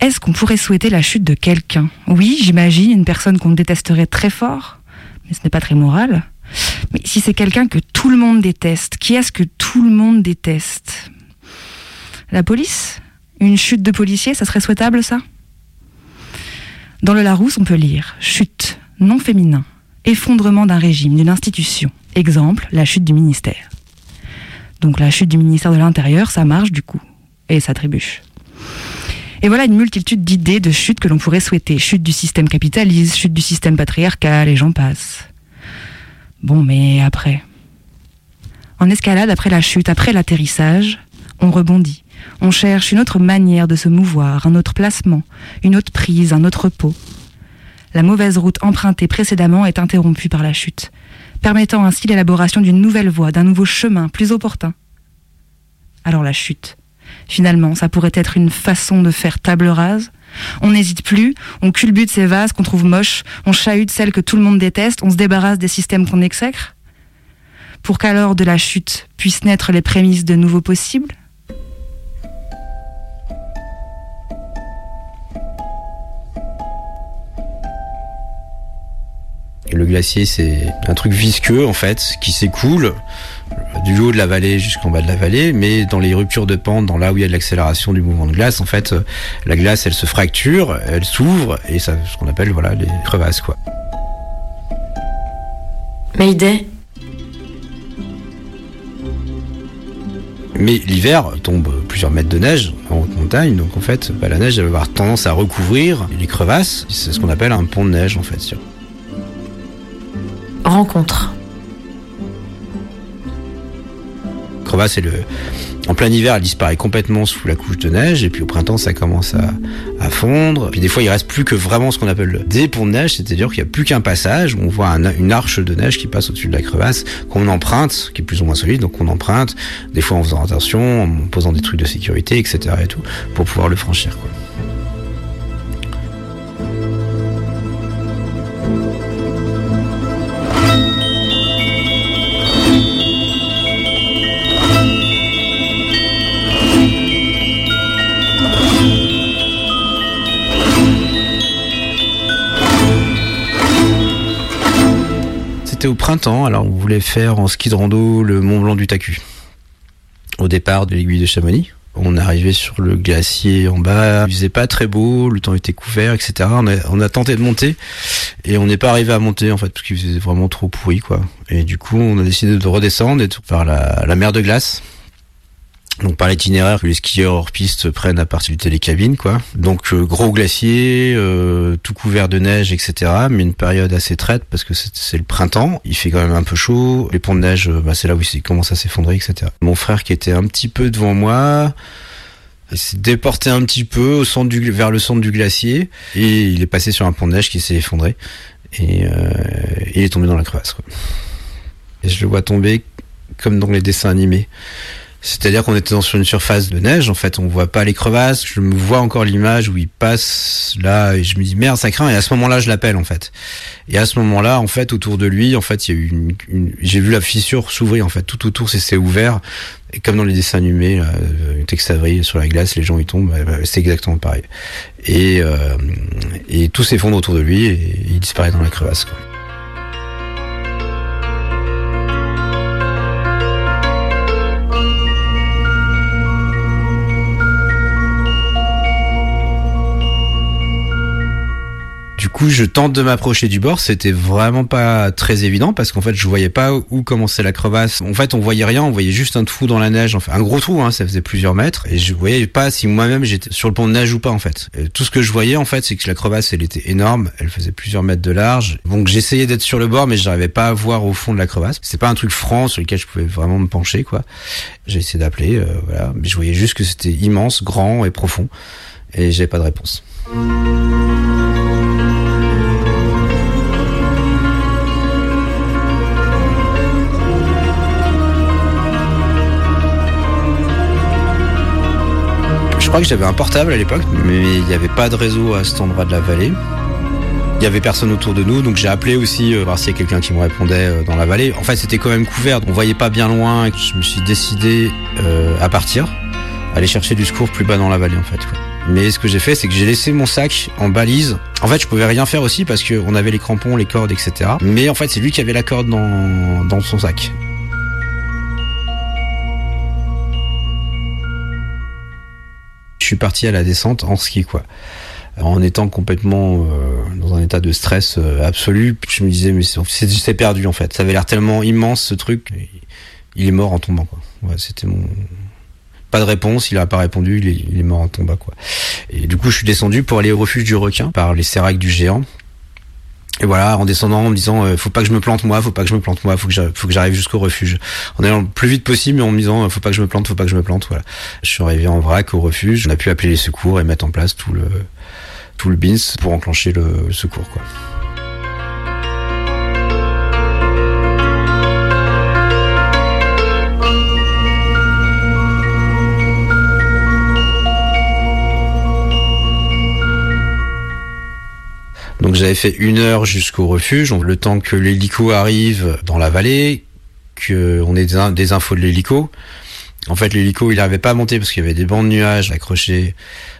Est-ce qu'on pourrait souhaiter la chute de quelqu'un? Oui, j'imagine, une personne qu'on détesterait très fort, mais ce n'est pas très moral. Mais si c'est quelqu'un que tout le monde déteste, qui est-ce que tout le monde déteste? La police? Une chute de policier, ça serait souhaitable ça? Dans le Larousse, on peut lire chute, non féminin, effondrement d'un régime, d'une institution. Exemple, la chute du ministère. Donc la chute du ministère de l'Intérieur, ça marche du coup, et ça trébuche. Et voilà une multitude d'idées de chutes que l'on pourrait souhaiter. Chute du système capitaliste, chute du système patriarcal, et j'en passe. Bon, mais après. En escalade, après la chute, après l'atterrissage, on rebondit. On cherche une autre manière de se mouvoir, un autre placement, une autre prise, un autre pot. La mauvaise route empruntée précédemment est interrompue par la chute, permettant ainsi l'élaboration d'une nouvelle voie, d'un nouveau chemin plus opportun. Alors la chute. Finalement, ça pourrait être une façon de faire table rase. On n'hésite plus, on culbute ces vases qu'on trouve moches, on chahute celles que tout le monde déteste, on se débarrasse des systèmes qu'on exècre. Pour qu'alors de la chute puissent naître les prémices de nouveaux possibles le glacier, c'est un truc visqueux en fait, qui s'écoule du haut de la vallée jusqu'en bas de la vallée, mais dans les ruptures de pente, dans là où il y a de l'accélération du mouvement de glace, en fait, euh, la glace, elle se fracture, elle s'ouvre, et ça, ce qu'on appelle voilà les crevasses, quoi. Mayday Mais l'hiver tombe plusieurs mètres de neige en haute montagne, donc en fait, bah, la neige elle va avoir tendance à recouvrir les crevasses. C'est ce qu'on appelle un pont de neige en fait. sur- Rencontre. Crevasse, le. En plein hiver, elle disparaît complètement sous la couche de neige, et puis au printemps, ça commence à, fondre. Puis des fois, il reste plus que vraiment ce qu'on appelle des ponts de neige, c'est-à-dire qu'il n'y a plus qu'un passage, où on voit un- une arche de neige qui passe au-dessus de la crevasse, qu'on emprunte, qui est plus ou moins solide, donc on emprunte, des fois en faisant attention, en posant des trucs de sécurité, etc. et tout, pour pouvoir le franchir. Alors on voulait faire en ski de rando le Mont Blanc du Tacu. Au départ de l'aiguille de Chamonix. On arrivé sur le glacier en bas, il faisait pas très beau, le temps était couvert, etc. On a, tenté de monter et on n'est pas arrivé à monter en fait parce qu'il faisait vraiment trop pourri quoi. Et du coup on a décidé de redescendre et de par la mer de glace. Donc par l'itinéraire que les skieurs hors piste prennent à partir du télécabine quoi. Donc euh, gros glacier, euh, tout couvert de neige, etc. Mais une période assez traite parce que c'est le printemps. Il fait quand même un peu chaud. Les ponts de neige, euh, bah, c'est là où il commence à s'effondrer, etc. Mon frère qui était un petit peu devant moi, il s'est déporté un petit peu au centre du, vers le centre du glacier et il est passé sur un pont de neige qui s'est effondré et il est tombé dans la crevasse. Et je le vois tomber comme dans les dessins animés C'est-à-dire qu'on était sur une surface de neige, en fait, on voit pas les crevasses. Je me vois encore l'image où il passe là et je me dis merde, ça craint. Et à ce moment-là, je l'appelle en fait. Et à ce moment-là, en fait, autour de lui, en fait, il y a eu une, une- j'ai vu la fissure s'ouvrir en fait. Tout autour, c'est ouvert. Et comme dans les dessins animés, là, euh, Tex Avery sur la glace, les gens y tombent. C'est exactement pareil. Et euh, et tout s'effondre autour de lui et il disparaît dans la crevasse. Quoi. Coup, je tente de m'approcher du bord. C'était vraiment pas très évident parce qu'en fait, je voyais pas où commençait la crevasse. En fait, on voyait rien. On voyait juste un trou dans la neige. Enfin, un gros trou. Hein, ça faisait plusieurs mètres. Et je voyais pas si moi-même j'étais sur le pont de neige ou pas. En fait, Et tout ce que je voyais, en fait, c'est que la crevasse, elle était énorme. Elle faisait plusieurs mètres de large. Donc, j'essayais d'être sur le bord, mais j'arrivais pas à voir au fond de la crevasse. C'est pas un truc franc sur lequel je pouvais vraiment me pencher, quoi. J'ai essayé d'appeler, euh, voilà, mais je voyais juste que c'était immense, grand et profond, et j'avais pas de réponse. Crois que j'avais un portable à l'époque, mais il n'y avait pas de réseau à cet endroit de la vallée. Il y avait personne autour de nous, donc j'ai appelé aussi euh, voir s'il y a quelqu'un qui me répondait euh, dans la vallée. En fait, c'était quand même couvert, on voyait pas bien loin. Je me suis décidé euh, à partir, aller chercher du secours plus bas dans la vallée, en fait. Mais ce que j'ai fait, c'est que j'ai laissé mon sac en balise. En fait, je pouvais rien faire aussi parce qu'on avait les crampons, les cordes, etc. Mais en fait, c'est lui qui avait la corde dans son sac. Je suis parti à la descente en ski, quoi. En étant complètement euh, dans un état de stress euh, absolu, je me disais mais c'est perdu en fait. Ça avait l'air tellement immense ce truc. Il est mort en tombant. Quoi. C'était mon pas de réponse. Il a pas répondu. Il est, il est mort en tombant quoi. Et du coup, je suis descendu pour aller au refuge du requin par les séracs du géant. Et voilà, en descendant, en me disant, euh, faut pas que je me plante moi, faut pas que je me plante moi, faut que j'arrive, jusqu'au refuge. En allant le plus vite possible, mais en me disant, euh, faut pas que je me plante, faut pas que je me plante. Voilà. Je suis arrivé en vrac au refuge. On a pu appeler les secours et mettre en place tout le tout le bins pour enclencher le secours. Quoi. Donc j'avais fait une heure jusqu'au refuge, le temps que l'hélico arrive dans la vallée, que on ait des, in- des infos de l'hélico. En fait, l'hélico, il n'arrivait pas à monter parce qu'il y avait des bancs de nuages accrochés,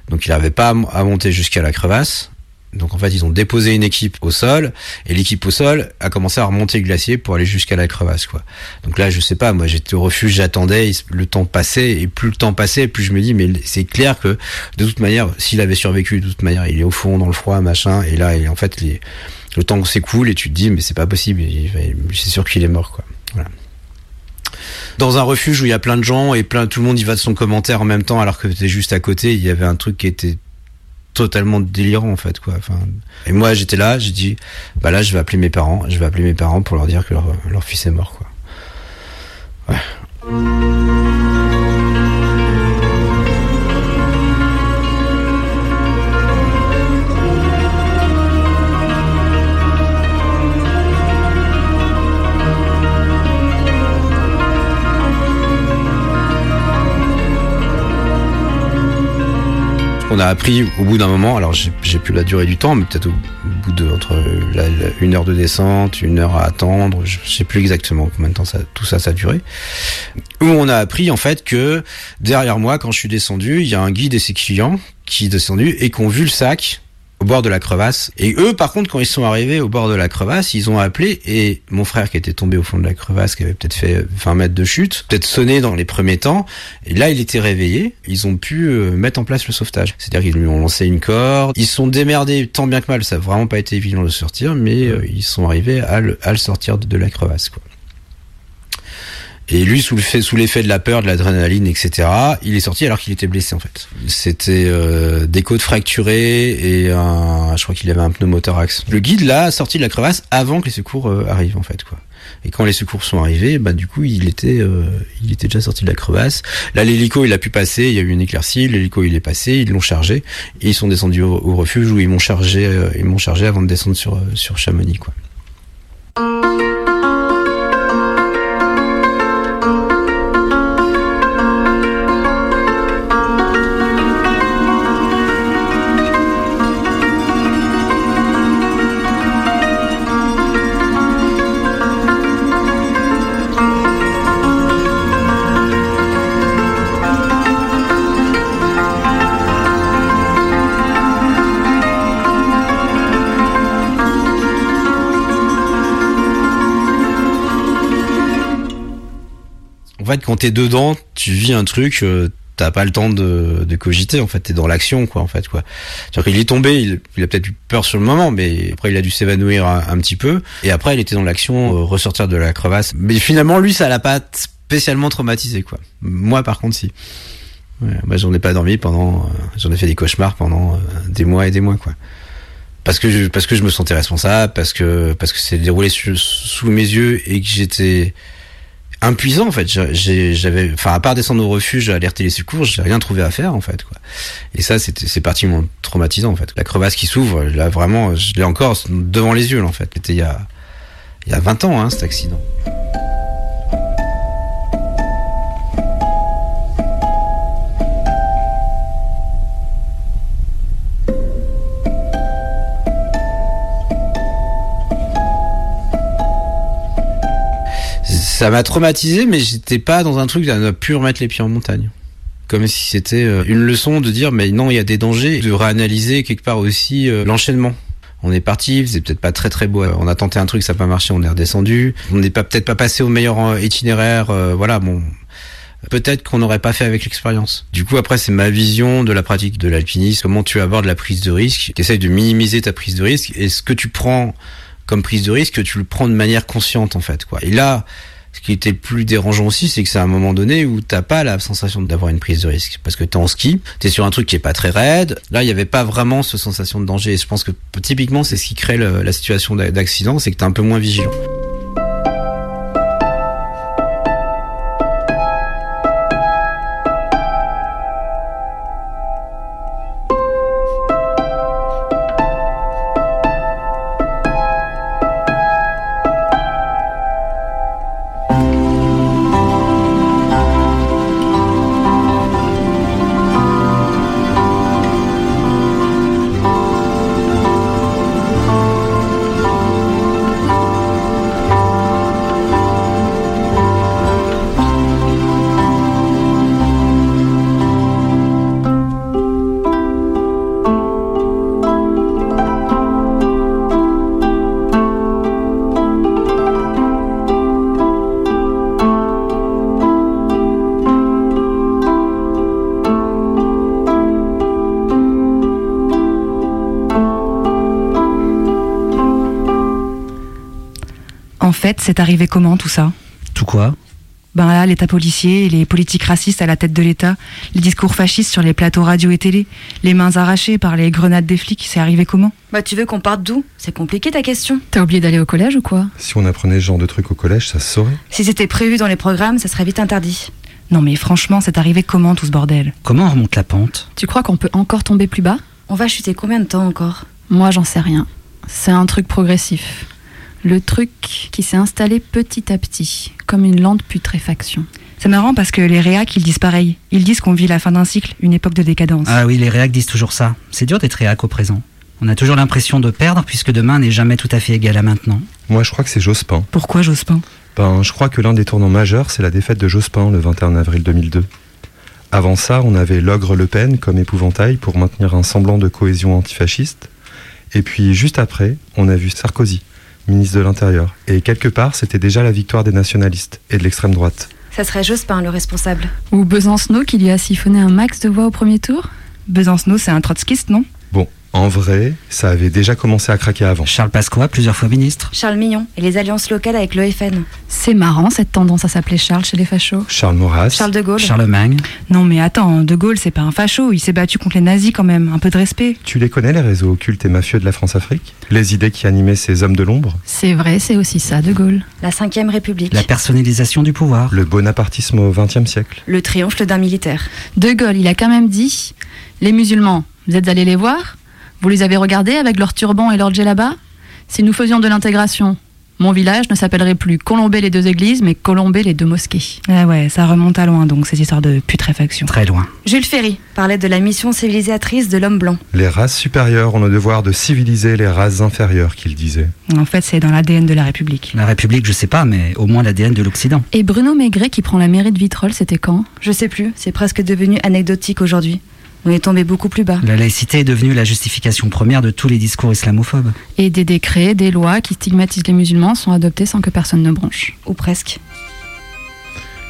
donc il n'arrivait pas à monter jusqu'à la crevasse. Donc en fait, ils ont déposé une équipe au sol et l'équipe au sol a commencé à remonter le glacier pour aller jusqu'à la crevasse, quoi. Donc là, je sais pas, moi j'étais au refuge, j'attendais, le temps passait et plus le temps passait, plus je me dis mais c'est clair que de toute manière, s'il avait survécu, de toute manière, il est au fond dans le froid, machin, et là, en fait, le temps s'écoule et tu te dis mais c'est pas possible, c'est sûr qu'il est mort, quoi. Dans un refuge où il y a plein de gens et plein, tout le monde y va de son commentaire en même temps alors que t'es juste à côté, il y avait un truc qui était totalement délirant en fait quoi. Et moi j'étais là, j'ai dit bah là je vais appeler mes parents, je vais appeler mes parents pour leur dire que leur, leur fils est mort quoi. Qu'on a appris au bout d'un moment, alors j'ai plus la durée du temps, mais peut-être au bout de entre une heure de descente, une heure à attendre, je sais plus exactement combien de temps tout ça ça a duré. Où on a appris en fait que derrière moi, quand je suis descendu, il y a un guide et ses clients qui est descendu et qui ont vu le sac au bord de la crevasse. Et eux, par contre, quand ils sont arrivés au bord de la crevasse, ils ont appelé et mon frère qui était tombé au fond de la crevasse, qui avait peut-être fait 20 mètres de chute, peut-être sonné dans les premiers temps. Et là, il était réveillé. Ils ont pu euh, mettre en place le sauvetage. C'est-à-dire qu'ils lui ont lancé une corde. Ils se sont démerdés tant bien que mal. Ça a vraiment pas été évident de le sortir, mais euh, ils sont arrivés à le, à le sortir de, de la crevasse. Quoi. Et lui, sous le fait, sous l'effet de la peur, de l'adrénaline, etc., il est sorti alors qu'il était blessé en fait. C'était euh, des côtes fracturées et un, je crois qu'il avait un pneumothorax. Le guide là a sorti de la crevasse avant que les secours euh, arrivent en fait quoi. Et quand les secours sont arrivés, bah du coup il était, euh, il était déjà sorti de la crevasse. Là l'hélico il a pu passer, il y a eu une éclaircie, l'hélico il est passé, ils l'ont chargé et ils sont descendus au, au refuge où ils m'ont chargé, euh, ils m'ont chargé avant de descendre sur euh, sur Chamonix quoi. Quand t'es dedans, tu vis un truc, euh, t'as pas le temps de, cogiter. En fait, t'es dans l'action, quoi. En fait, quoi. C'est-à-dire qu'il est tombé, il, a peut-être eu peur sur le moment, mais après il a dû s'évanouir un, petit peu. Et après, il était dans l'action, euh, ressortir de la crevasse. Mais finalement, lui, ça l'a pas spécialement traumatisé, quoi. Moi, par contre, si. Moi, j'en ai pas dormi pendant, euh, j'en ai fait des cauchemars pendant euh, des mois et des mois, quoi. Parce que je, parce que je me sentais responsable, parce que parce que c'est déroulé sous mes yeux et que j'étais impuissant en fait. J'avais, enfin à part descendre au refuge, alerter les secours, j'ai rien trouvé à faire en fait quoi. Et ça c'est particulièrement traumatisant en fait. La crevasse qui s'ouvre, là vraiment, je l'ai encore devant les yeux en fait. C'était il y a il y a 20 ans hein, cet accident. Ça m'a traumatisé, mais j'étais pas dans un truc ne plus remettre les pieds en montagne. Comme si c'était euh, une leçon de dire, mais non, il y a des dangers, de réanalyser quelque part aussi euh, l'enchaînement. On est parti, c'est peut-être pas très très beau. On a tenté un truc, ça n'a pas marché, on est redescendu. On n'est pas peut-être pas passé au meilleur euh, itinéraire. voilà, bon, peut-être qu'on n'aurait pas fait avec l'expérience. Du coup, après, c'est ma vision de la pratique de l'alpinisme, comment tu abordes la prise de risque, tu essayes de minimiser ta prise de risque, et ce que tu prends comme prise de risque, tu le prends de manière consciente, en fait, quoi? Et là, ce qui était plus dérangeant aussi, c'est que c'est à un moment donné où t'as pas la sensation d'avoir une prise de risque. Parce que t'es en ski, t'es sur un truc qui est pas très raide. Là, il y avait pas vraiment cette sensation de danger. Et je pense que typiquement, c'est ce qui crée la situation d'a- d'accident, c'est que t'es un peu moins vigilant. C'est arrivé comment tout ça? Tout quoi? Ben là, l'État policier, les politiques racistes à la tête de l'État, les discours fascistes sur les plateaux radio et télé, les mains arrachées par les grenades des flics, c'est arrivé comment? Bah tu veux qu'on parte d'où? C'est compliqué ta question. T'as oublié d'aller au collège ou quoi? Si on apprenait ce genre de trucs au collège, ça se saurait. Si c'était prévu dans les programmes, ça serait vite interdit. Non mais franchement, c'est arrivé comment tout ce bordel? Comment on remonte la pente? Tu crois qu'on peut encore tomber plus bas? On va chuter combien de temps encore? Moi, j'en sais rien. C'est un truc progressif. Le truc qui s'est installé petit à petit, comme une lente putréfaction. C'est marrant parce que les réacs, ils disent pareil. Ils disent qu'on vit la fin d'un cycle, une époque de décadence. Ah oui, les réacs disent toujours ça. C'est dur d'être réac au présent. On a toujours l'impression de perdre puisque demain n'est jamais tout à fait égal à maintenant. Moi, je crois que c'est Jospin. Pourquoi Jospin? Ben, je crois que l'un des tournants majeurs, c'est la défaite de Jospin le 21 avril 2002. Avant ça, on avait l'ogre Le Pen comme épouvantail pour maintenir un semblant de cohésion antifasciste. Et puis, juste après, on a vu Sarkozy, ministre de l'Intérieur. Et quelque part, c'était déjà la victoire des nationalistes et de l'extrême droite. Ça serait Jospin le responsable. Ou Besancenot qui lui a siphonné un max de voix au premier tour? Besancenot, c'est un trotskiste, non? En vrai, ça avait déjà commencé à craquer avant. Charles Pasqua, plusieurs fois ministre. Charles Mignon et les alliances locales avec le FN. C'est marrant cette tendance à s'appeler Charles chez les fachos. Charles Maurras. Charles de Gaulle. Charlemagne. Non mais attends, De Gaulle, c'est pas un facho, il s'est battu contre les nazis quand même, un peu de respect. Tu les connais, les réseaux occultes et mafieux de la France-Afrique? Les idées qui animaient ces hommes de l'ombre? C'est vrai, c'est aussi ça, De Gaulle. La Cinquième République. La personnalisation du pouvoir. Le bonapartisme au XXe siècle Le triomphe d'un militaire. De Gaulle, il a quand même dit Les musulmans, vous êtes allés les voir? Vous les avez regardés avec leur turban et leur djellaba Si nous faisions de l'intégration, mon village ne s'appellerait plus Colombé les deux églises, mais Colombé les deux mosquées. Ah ouais, ça remonte à loin donc, ces histoires de putréfaction. Très loin. Jules Ferry parlait de la mission civilisatrice de l'homme blanc. Les races supérieures ont le devoir de civiliser les races inférieures, qu'il disait. En fait, c'est dans l'ADN de la République. La République, je sais pas, mais au moins l'ADN de l'Occident. Et Bruno Maigret qui prend la mairie de Vitrolles, c'était quand? Je sais plus, c'est presque devenu anecdotique aujourd'hui. On est tombé beaucoup plus bas. La laïcité est devenue la justification première de tous les discours islamophobes. Et des décrets, des lois qui stigmatisent les musulmans sont adoptés sans que personne ne bronche. Ou presque.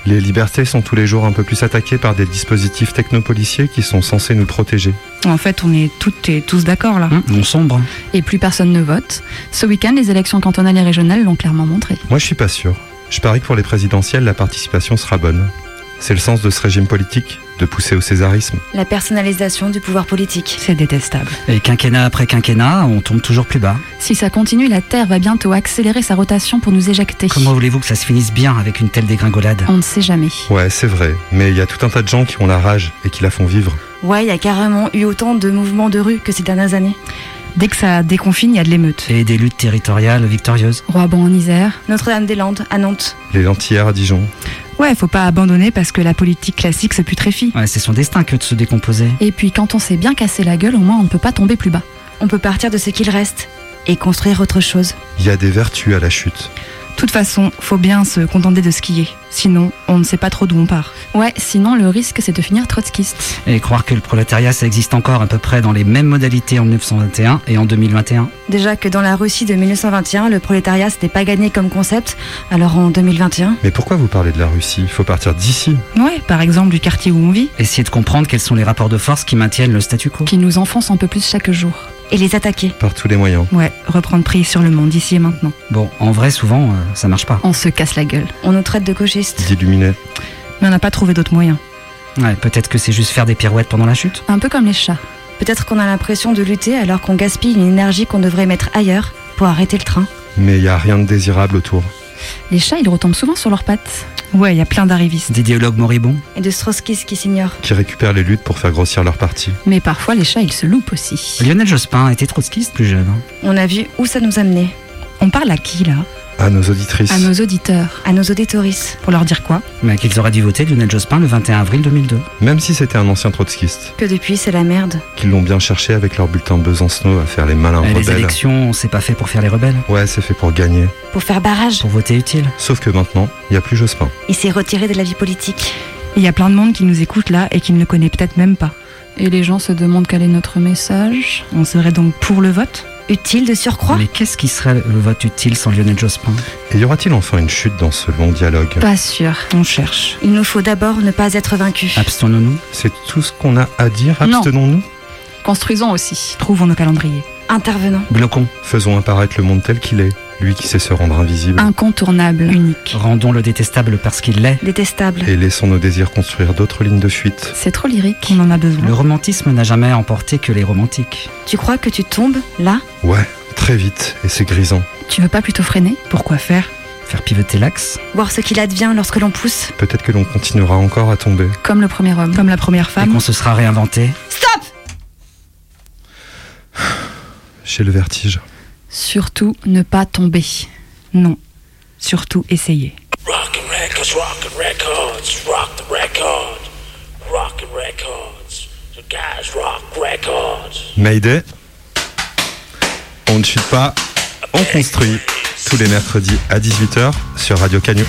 Les libertés sont tous les jours un peu plus attaquées par des dispositifs technopoliciers qui sont censés nous protéger. En fait, on est toutes et tous d'accord là. On sombre. Et plus personne ne vote. Ce week-end, les élections cantonales et régionales l'ont clairement montré. Moi, je suis pas sûr. Je parie que pour les présidentielles, la participation sera bonne. C'est le sens de ce régime politique, de pousser au césarisme. La personnalisation du pouvoir politique. C'est détestable. Et quinquennat après quinquennat, on tombe toujours plus bas. Si ça continue, la Terre va bientôt accélérer sa rotation pour nous éjecter. Comment voulez-vous que ça se finisse bien avec une telle dégringolade? On ne sait jamais. Ouais, c'est vrai, mais il y a tout un tas de gens qui ont la rage et qui la font vivre. Ouais, il y a carrément eu autant de mouvements de rue que ces dernières années. Dès que ça déconfine, il y a de l'émeute. Et des luttes territoriales victorieuses. Roabon en Isère. Notre-Dame-des-Landes, à Nantes. Les lentillères à Dijon. Ouais, faut pas abandonner parce que la politique classique se putréfie. Ouais, c'est son destin que de se décomposer. Et puis quand on s'est bien cassé la gueule, au moins on ne peut pas tomber plus bas. On peut partir de ce qu'il reste et construire autre chose. Il y a des vertus à la chute. De toute façon, faut bien se contenter de ce qui est. Sinon, on ne sait pas trop d'où on part. Ouais, sinon le risque c'est de finir trotskiste. Et croire que le prolétariat ça existe encore à peu près dans les mêmes modalités en 1921 et en 2021. Déjà que dans la Russie de 1921, le prolétariat s'était pas gagné comme concept, alors en 2021. Mais pourquoi vous parlez de la Russie? Il faut partir d'ici. Ouais, par exemple du quartier où on vit. Essayer de comprendre quels sont les rapports de force qui maintiennent le statu quo. Qui nous enfonce un peu plus chaque jour. Et les attaquer. Par tous les moyens. Ouais, reprendre prise sur le monde ici et maintenant. Bon, en vrai, souvent, euh, ça marche pas. On se casse la gueule. On nous traite de gauchistes. D'illuminés. Mais on n'a pas trouvé d'autres moyens. Ouais, peut-être que c'est juste faire des pirouettes pendant la chute. Un peu comme les chats. Peut-être qu'on a l'impression de lutter alors qu'on gaspille une énergie qu'on devrait mettre ailleurs pour arrêter le train. Mais il y a rien de désirable autour. Les chats, ils retombent souvent sur leurs pattes. Ouais, il y a plein d'arrivistes. D'idéologues moribonds. Et de Strotskis qui s'ignorent. Qui récupèrent les luttes pour faire grossir leur parti. Mais parfois, les chats, ils se loupent aussi. Lionel Jospin était trotskiste plus jeune. hein. On a vu où ça nous amenait. On parle à qui là? À nos auditrices. À nos auditeurs. À nos auditoris. Pour leur dire quoi? Mais qu'ils auraient dû voter Lionel Jospin le 21 avril 2002. Même si c'était un ancien trotskiste. Que depuis, c'est la merde. Qu'ils l'ont bien cherché avec leur bulletin Besancenot à faire les malins Et les rebelles. élections, c'est pas fait pour faire les rebelles. Ouais, c'est fait pour gagner. Pour faire barrage. Pour voter utile. Sauf que maintenant, il n'y a plus Jospin. Il s'est retiré de la vie politique. Il y a plein de monde qui nous écoute là et qui ne le connaît peut-être même pas. Et les gens se demandent quel est notre message. On serait donc pour le vote? Utile de surcroît Mais qu'est-ce qui serait le vote utile sans Lionel Jospin? Et y aura-t-il enfin une chute dans ce long dialogue? Pas sûr. On cherche. Il nous faut d'abord ne pas être vaincus. Abstenons-nous. C'est tout ce qu'on a à dire Non. Abstenons-nous Construisons aussi. Trouvons nos calendriers. Intervenons. Bloquons. Faisons apparaître le monde tel qu'il est. Lui qui sait se rendre invisible. Incontournable. Unique. Rendons le détestable parce qu'il l'est. Détestable. Et laissons nos désirs construire d'autres lignes de fuite. C'est trop lyrique. On en a besoin. Le romantisme n'a jamais emporté que les romantiques. Tu crois que tu tombes là? Ouais, très vite, et c'est grisant. Tu veux pas plutôt freiner? Pourquoi faire? Faire pivoter l'axe? Voir ce qu'il advient lorsque l'on pousse? Peut-être que l'on continuera encore à tomber. Comme le premier homme. Comme la première Et femme qu'on se sera réinventé. Stop J'ai le vertige. Surtout ne pas tomber. Non. Surtout essayer. Rockin' records, rockin' records, rock the record. Rockin' records, the guys rock records. Mayday. On ne chute pas, on construit. Tous les mercredis à 18h sur Radio Canyon.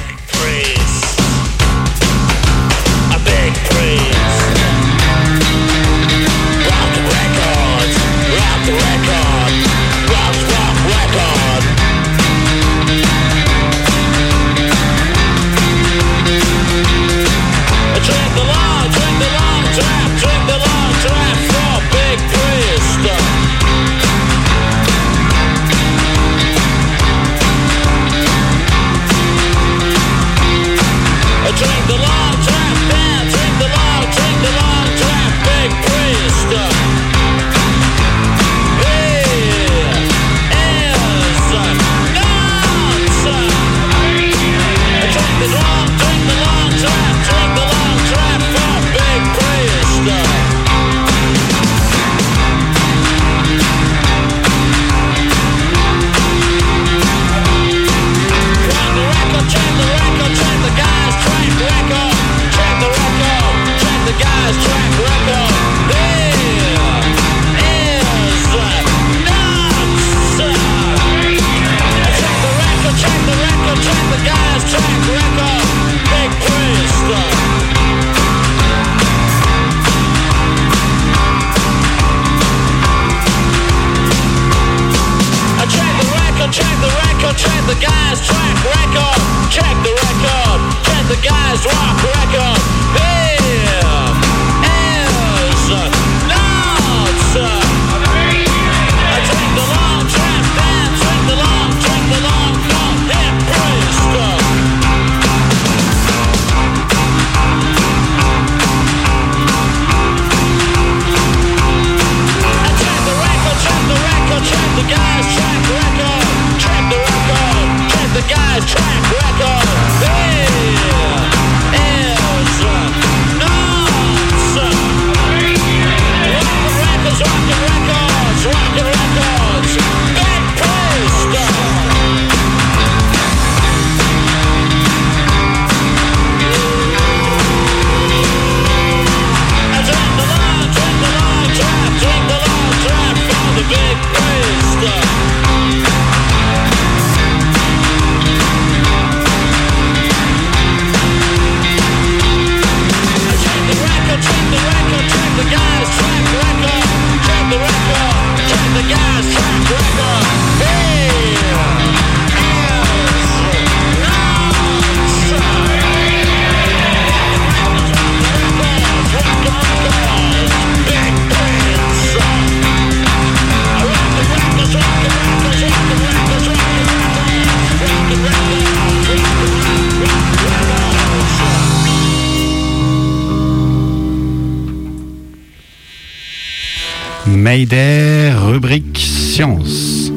Mayday, rubrique science.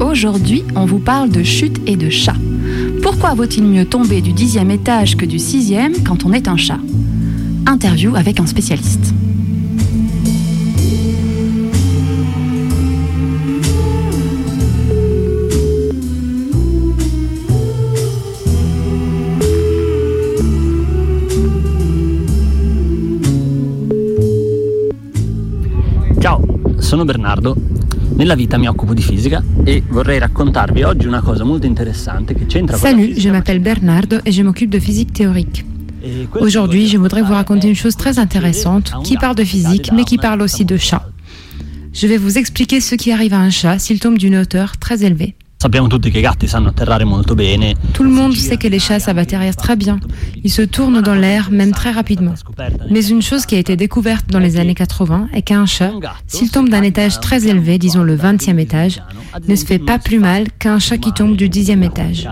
Aujourd'hui, on vous parle de chute et de chat. Pourquoi vaut-il mieux tomber du dixième étage que du sixième quand on est un chat? Interview avec un spécialiste. Sono Bernardo. Nella vita mi occupo di fisica e vorrei raccontarvi oggi una cosa molto interessante che c'entra Salut, je m'appelle Bernardo et je m'occupe de physique théorique. Aujourd'hui, je voudrais vous raconter une chose très intéressante qui parle de physique mais qui parle aussi de chat. Je vais vous expliquer ce qui arrive à un chat s'il tombe d'une hauteur très élevée. Sappiamo tutti che i gatti sanno atterrare molto bene. Tout le monde sait que les chats savent atterrir très bien. Ils se tournent dans l'air, même très rapidement. Mais une chose qui a été découverte dans les années 80 est qu'un chat, s'il tombe d'un étage très élevé, disons le 20e étage, ne se fait pas plus mal qu'un chat qui tombe du 10e étage.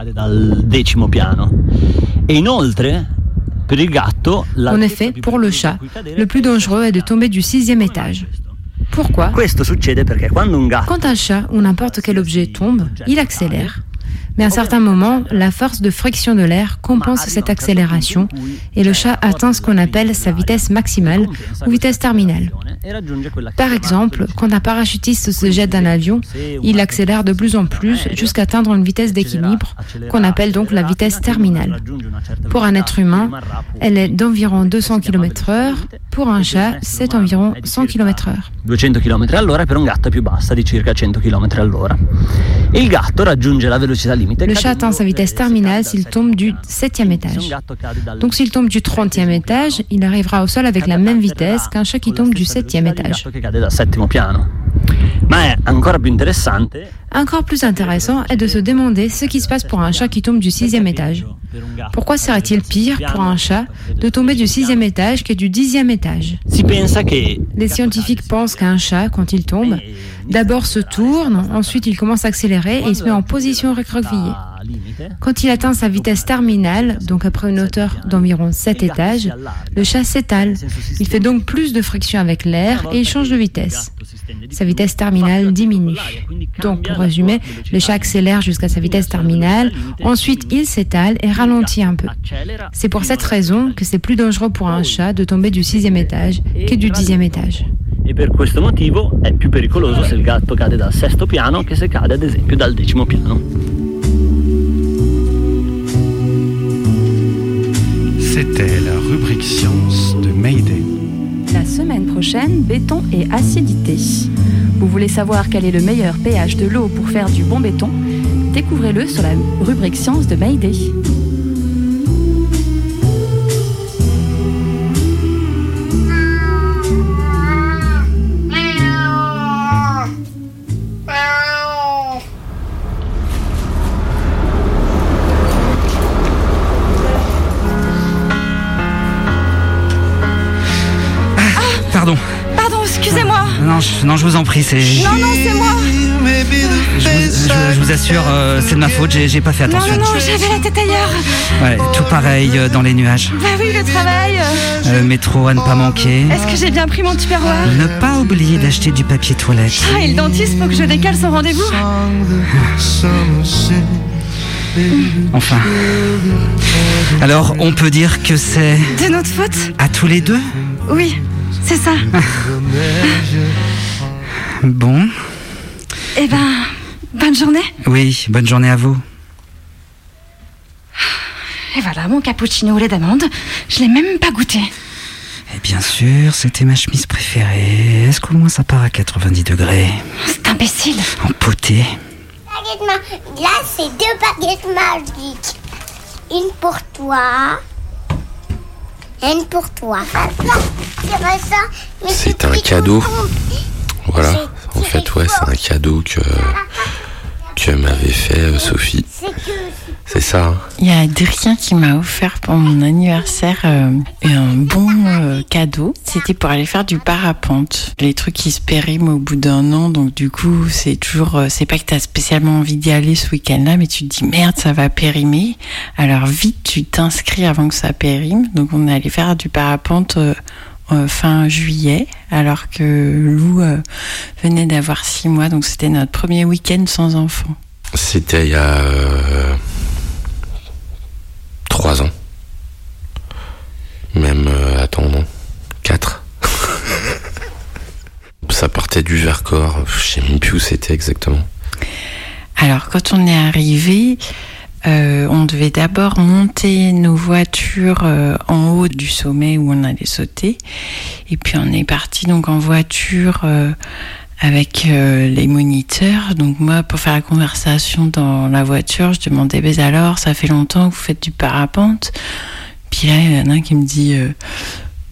E. En effet, pour le chat, le plus dangereux est de tomber du 6e étage. Pourquoi Questo succede perché quando un gatto Quand un chat ou n'importe quel objet tombe, il accélère. Mais à un certain moment, la force de friction de l'air compense cette accélération et le chat atteint ce qu'on appelle sa vitesse maximale ou vitesse terminale. Par exemple, quand un parachutiste se jette d'un avion, il accélère de plus en plus jusqu'à atteindre une vitesse d'équilibre qu'on appelle donc la vitesse terminale. Pour un être humain, elle est d'environ 200 km/h. Pour un chat, c'est environ 100 km/h. 200 km all'ora e per un gatto più bassa di circa 100 km all'ora. E il gatto raggiunge la velocità. Le chat atteint sa vitesse terminale s'il tombe du 7e étage. Donc s'il tombe du 30e étage, il arrivera au sol avec la même vitesse qu'un chat qui tombe du 7e étage. Ma è ancora più interessante Encore plus intéressant est de se demander ce qui se passe pour un chat qui tombe du sixième étage. Pourquoi serait-il pire pour un chat de tomber du sixième étage que du dixième étage? Les scientifiques pensent qu'un chat, quand il tombe, d'abord se tourne, ensuite il commence à accélérer et il se met en position recroquevillée. Quand il atteint sa vitesse terminale, donc après une hauteur d'environ 7 étages, le chat s'étale. Il fait donc plus de friction avec l'air et il change de vitesse. Sa vitesse terminale diminue. Donc, pour résumer, le chat accélère jusqu'à sa vitesse terminale, ensuite il s'étale et ralentit un peu. C'est pour cette raison que c'est plus dangereux pour un chat de tomber du sixième étage que du dixième étage. e per questo motivo è più pericoloso se il gatto cade dal sesto piano che se cade ad esempio dal decimo piano. C'était la rubrique science de Mayday. La semaine prochaine, béton et acidité. Vous voulez savoir quel est le meilleur pH de l'eau pour faire du bon béton? Découvrez-le sur la rubrique science de Mayday. Je, non, je vous en prie, c'est. Non, non, c'est moi Je vous, je- je vous assure, euh, c'est de ma faute, j'ai j'ai pas fait attention. non, non, j'avais la tête ailleurs Ouais, tout pareil euh, dans les nuages. Bah oui, le travail euh, Le métro à ne pas manquer. Est-ce que j'ai bien pris mon tupperware Ne pas oublier d'acheter du papier toilette. Ah, et le dentiste, faut que je décale son rendez-vous Enfin. Alors, on peut dire que c'est De notre faute à tous les deux? Oui, c'est ça. Bon. Eh ben, bonne journée. Oui, bonne journée à vous. Et voilà, mon cappuccino au lait d'amande. Je l'ai même pas goûté. Et bien sûr, c'était ma chemise préférée. Est-ce qu'au moins ça part à 90 degrés? C'est imbécile. En potée. Baguette ma- Là, c'est deux baguettes magiques. Une pour toi. Une pour toi. C'est un cadeau. Voilà. En fait, ouais, c'est un cadeau que, que m'avait fait euh, Sophie. C'est ça. hein. Il y a Adrien qui m'a offert pour mon anniversaire euh, un bon euh, cadeau. C'était pour aller faire du parapente. Les trucs qui se périment au bout d'un an, donc du coup, c'est toujours, c'est pas que t'as spécialement envie d'y aller ce week-end-là, mais tu te dis merde, ça va périmer. Alors vite, tu t'inscris avant que ça périme. Donc on est allé faire du parapente. Euh, fin juillet, alors que Lou euh, venait d'avoir six mois, donc c'était notre premier week-end sans enfant. C'était il y a euh, trois ans. Même, attends, non, quatre. Ça partait du Vercors, je sais même plus où c'était exactement. Alors, quand on est arrivé, euh, on devait d'abord monter nos voitures euh, en haut du sommet où on allait sauter. Et puis, on est parti donc en voiture euh, avec les moniteurs. Donc, moi, pour faire la conversation dans la voiture, je demandais, mais alors, ça fait longtemps que vous faites du parapente? Puis là, il y en a un qui me dit...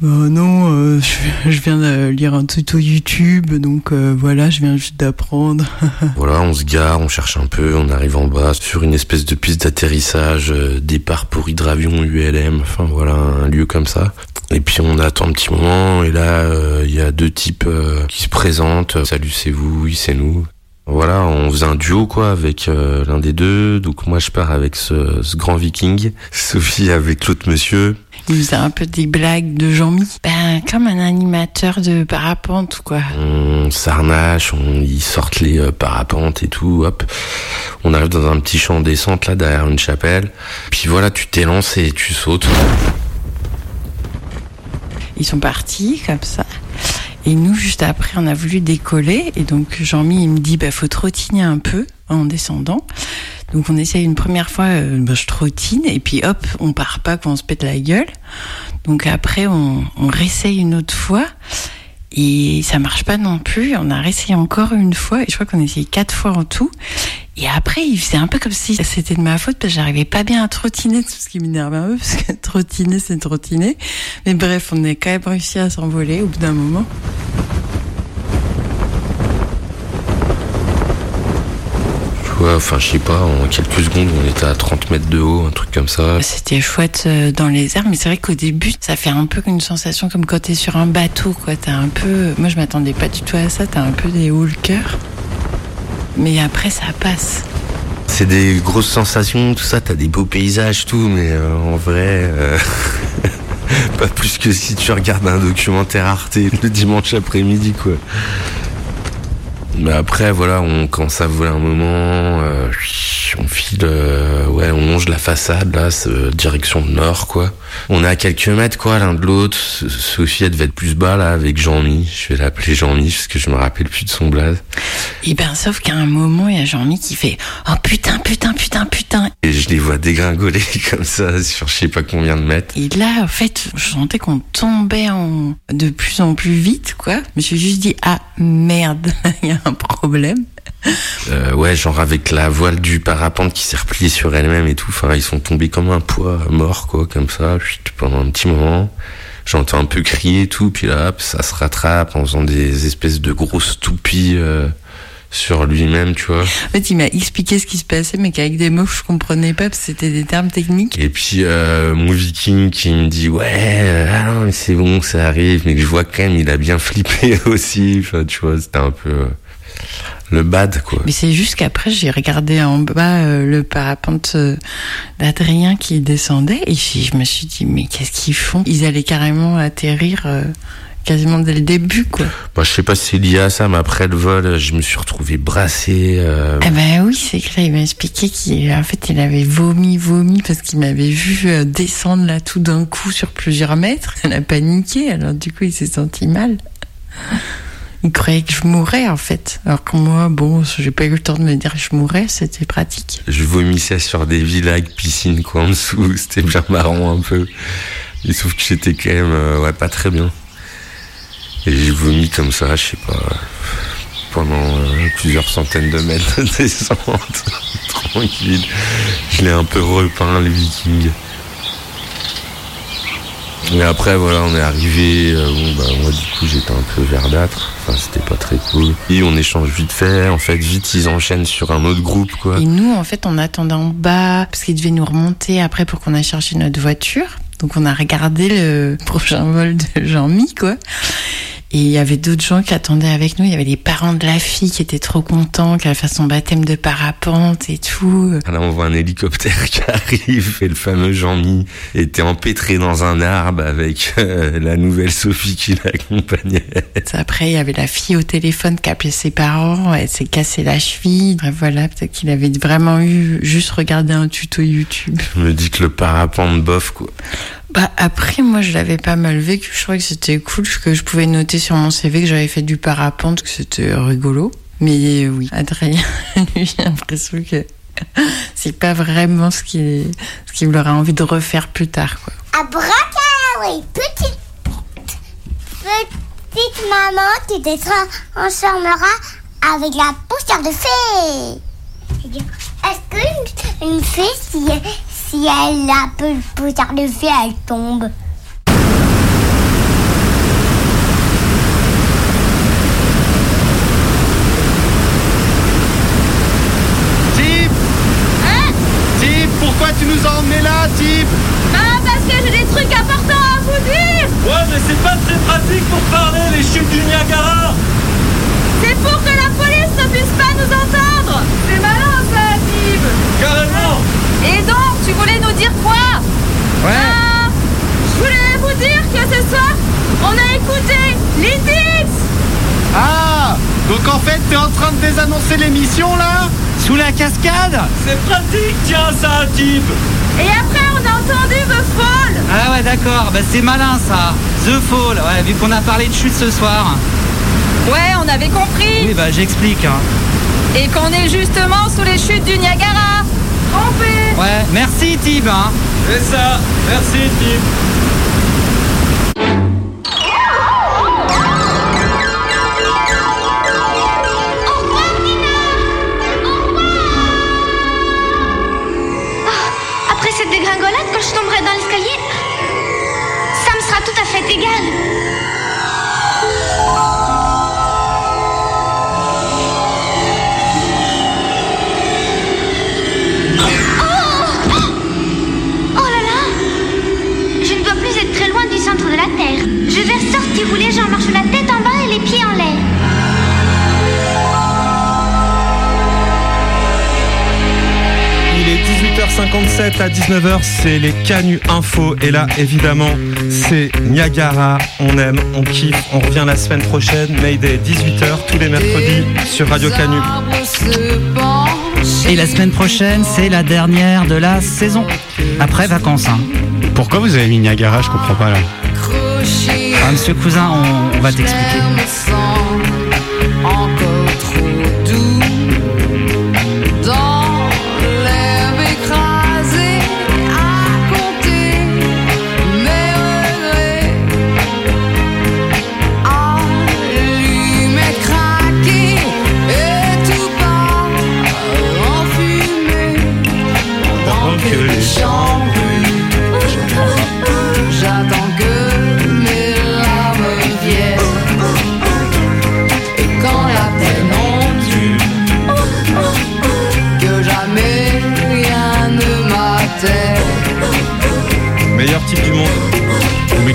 bah non, euh, je, viens de lire un tuto YouTube, donc euh, voilà, je viens juste d'apprendre. Voilà, on se gare, on cherche un peu, on arrive en bas sur une espèce de piste d'atterrissage, euh, départ pour hydravion ULM, enfin voilà, un lieu comme ça. Et puis on attend un petit moment, et là, il y a deux types qui se présentent. Salut, c'est vous, oui, c'est nous. Voilà, on faisait un duo quoi avec euh, l'un des deux. Donc moi je pars avec ce, ce grand viking, Sophie avec l'autre monsieur. Il faisait un peu des blagues de Jean-Mi. Ben, comme un animateur de parapente, quoi. On s'arnache, on ils sortent les euh, parapentes et tout, hop. On arrive dans un petit champ de descente là derrière une chapelle. Puis voilà, tu t'élances et tu sautes. Ils sont partis, comme ça. Et nous, juste après, on a voulu décoller. Et donc, Jean-Mi, il me dit, bah, faut trottiner un peu en descendant. Donc, on essaye une première fois, euh, bah, je trottine. Et puis, hop, on part pas quand on se pète la gueule. Donc, après, on, on réessaye une autre fois. Et ça marche pas non plus. On a réessayé encore une fois. Et je crois qu'on a essayé quatre fois en tout. Et après, il faisait un peu comme si c'était de ma faute parce que j'arrivais pas bien à trottiner, tout ce qui m'énervait un peu parce que trottiner, c'est trottiner. Mais bref, on a quand même réussi à s'envoler au bout d'un moment. Tu vois, enfin je sais pas, en quelques secondes on était à 30 mètres de haut, un truc comme ça. C'était chouette euh, dans les airs, mais c'est vrai qu'au début, ça fait un peu une sensation comme quand t'es sur un bateau, quoi. T'as un peu, moi je m'attendais pas du tout à ça. T'as un peu des hauts le cœur. Mais après, ça passe. C'est des grosses sensations, tout ça, t'as des beaux paysages, tout, mais euh, en vrai, euh, pas plus que si tu regardes un documentaire Arte le dimanche après-midi, quoi. Mais après, voilà, on commence à voler un moment, euh, on file, euh, ouais, on longe la façade, là, direction nord, quoi. On est à quelques mètres, quoi, l'un de l'autre. Sophie, elle devait être plus bas, là, avec Jean-Mi. Je vais l'appeler Jean-Mi, parce que je me rappelle plus de son blaze. Et ben, sauf qu'à un moment, il y a Jean-Mi qui fait Oh putain, putain, putain, putain. Et je les vois dégringoler comme ça, sur je sais pas combien de mètres. Et là, en fait, je sentais qu'on tombait en... de plus en plus vite, quoi. Je me suis juste dit Ah merde, il y a un problème. Euh, ouais, genre avec la voile du parapente qui s'est repliée sur elle-même et tout. Enfin, ils sont tombés comme un poids mort, quoi, comme ça, chut, pendant un petit moment. J'entends un peu crier et tout, puis là, hop, ça se rattrape en faisant des espèces de grosses toupies euh, sur lui-même, tu vois. En fait, il m'a expliqué ce qui se passait, mais qu'avec des mots que je comprenais pas, parce que c'était des termes techniques. Et puis euh, mon viking qui me dit ouais, euh, ah non mais c'est bon, ça arrive, mais que je vois quand même il a bien flippé aussi. Enfin, tu vois, c'était un peu le bad quoi. Mais c'est juste qu'après, j'ai regardé en bas euh, le parapente euh, d'Adrien qui descendait, et je, me suis dit, mais qu'est-ce qu'ils font? Ils allaient carrément atterrir euh, quasiment dès le début, quoi. Bah, je sais pas si c'est lié à ça, mais après le vol, je me suis retrouvé brassé. Ah ben oui, c'est clair, il m'a expliqué qu'en fait il avait vomi, vomi parce qu'il m'avait vu descendre là tout d'un coup sur plusieurs mètres. Elle a paniqué, alors du coup il s'est senti mal. Il croyait que je mourrais en fait. Alors que moi, bon, j'ai pas eu le temps de me dire que je mourrais, c'était pratique. Je vomissais sur des villas avec piscine quoi en dessous. C'était bien marrant un peu. Et sauf que j'étais quand même euh, ouais pas très bien. Et j'ai vomi comme ça, je sais pas, pendant euh, plusieurs centaines de mètres de descente. Tranquille. Je l'ai un peu repeint le viking. Mais après voilà on est arrivé, euh, bon bah moi du coup j'étais un peu verdâtre, enfin c'était pas très cool. Et on échange vite fait, en fait vite ils enchaînent sur un autre groupe quoi. Et nous, en fait, on attendait en bas parce qu'il devait nous remonter après pour qu'on aille chercher notre voiture. Donc on a regardé le prochain vol de Jean-Mi, quoi. Et il y avait d'autres gens qui attendaient avec nous. Il y avait les parents de la fille qui étaient trop contents qu'elle fasse son baptême de parapente et tout. Là, on voit un hélicoptère qui arrive et le fameux Jean-Mi était empêtré dans un arbre avec euh, la nouvelle Sophie qui l'accompagnait. Après, il y avait la fille au téléphone qui appelait ses parents. Elle s'est cassée la cheville. Bref, voilà, peut-être qu'il avait vraiment eu juste regardé un tuto YouTube. Je me dis que le parapente bof quoi. Bah après moi je l'avais pas mal vécu, je trouvais que c'était cool, que je pouvais noter sur mon CV que j'avais fait du parapente, que c'était rigolo. Mais euh, oui, Adrien, lui, j'ai l'impression que c'est pas vraiment ce qu'il ce aurait envie de refaire plus tard. Quoi. Abracadabra, petite, petite maman, tu te transformeras avec la poussière de fée. Est-ce qu'une une fée, si, si elle a peu de poussière de fée, elle tombe Tip Tip, pourquoi tu nous as emmenés là, Tip Ah, parce que j'ai des trucs importants à vous dire. Ouais, mais c'est pas très pratique pour parler, les chutes du Niagara. C'est pour que la police ne puisse pas nous entendre C'est malin ça, Tib Carrément Et donc, tu voulais nous dire quoi Ouais. Ah, Je voulais vous dire que ce soir, on a écouté l'Indix Ah Donc en fait, t'es en train de désannoncer l'émission là Sous la cascade C'est pratique, tiens, ça, type Et après, on a entendu The Fall Ah ouais, d'accord, bah, c'est malin ça. The Fall, ouais, vu qu'on a parlé de chute ce soir. Ouais, on avait compris Oui, bah j'explique. hein. Et qu'on est justement sous les chutes du Niagara Trompé Ouais, merci Tib. Hein. C'est ça, merci, type Après cette dégringolade, quand je tomberai dans l'escalier, ça me sera tout à fait égal. Vais sortir rouler, j'en marche la tête en bas et les pieds en l'air. Il est 18h57 à 19h, c'est les Canu Info. Et là, évidemment, c'est Niagara. On aime, on kiffe. On revient la semaine prochaine. Mayday, 18h, tous les mercredis sur Radio Canu. Et la semaine prochaine, c'est la dernière de la saison. Après vacances. Hein. Pourquoi vous avez mis Niagara? Je comprends pas là. Monsieur Cousin, on, on va t'expliquer.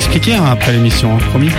M'expliquez hein, après l'émission, hein, promis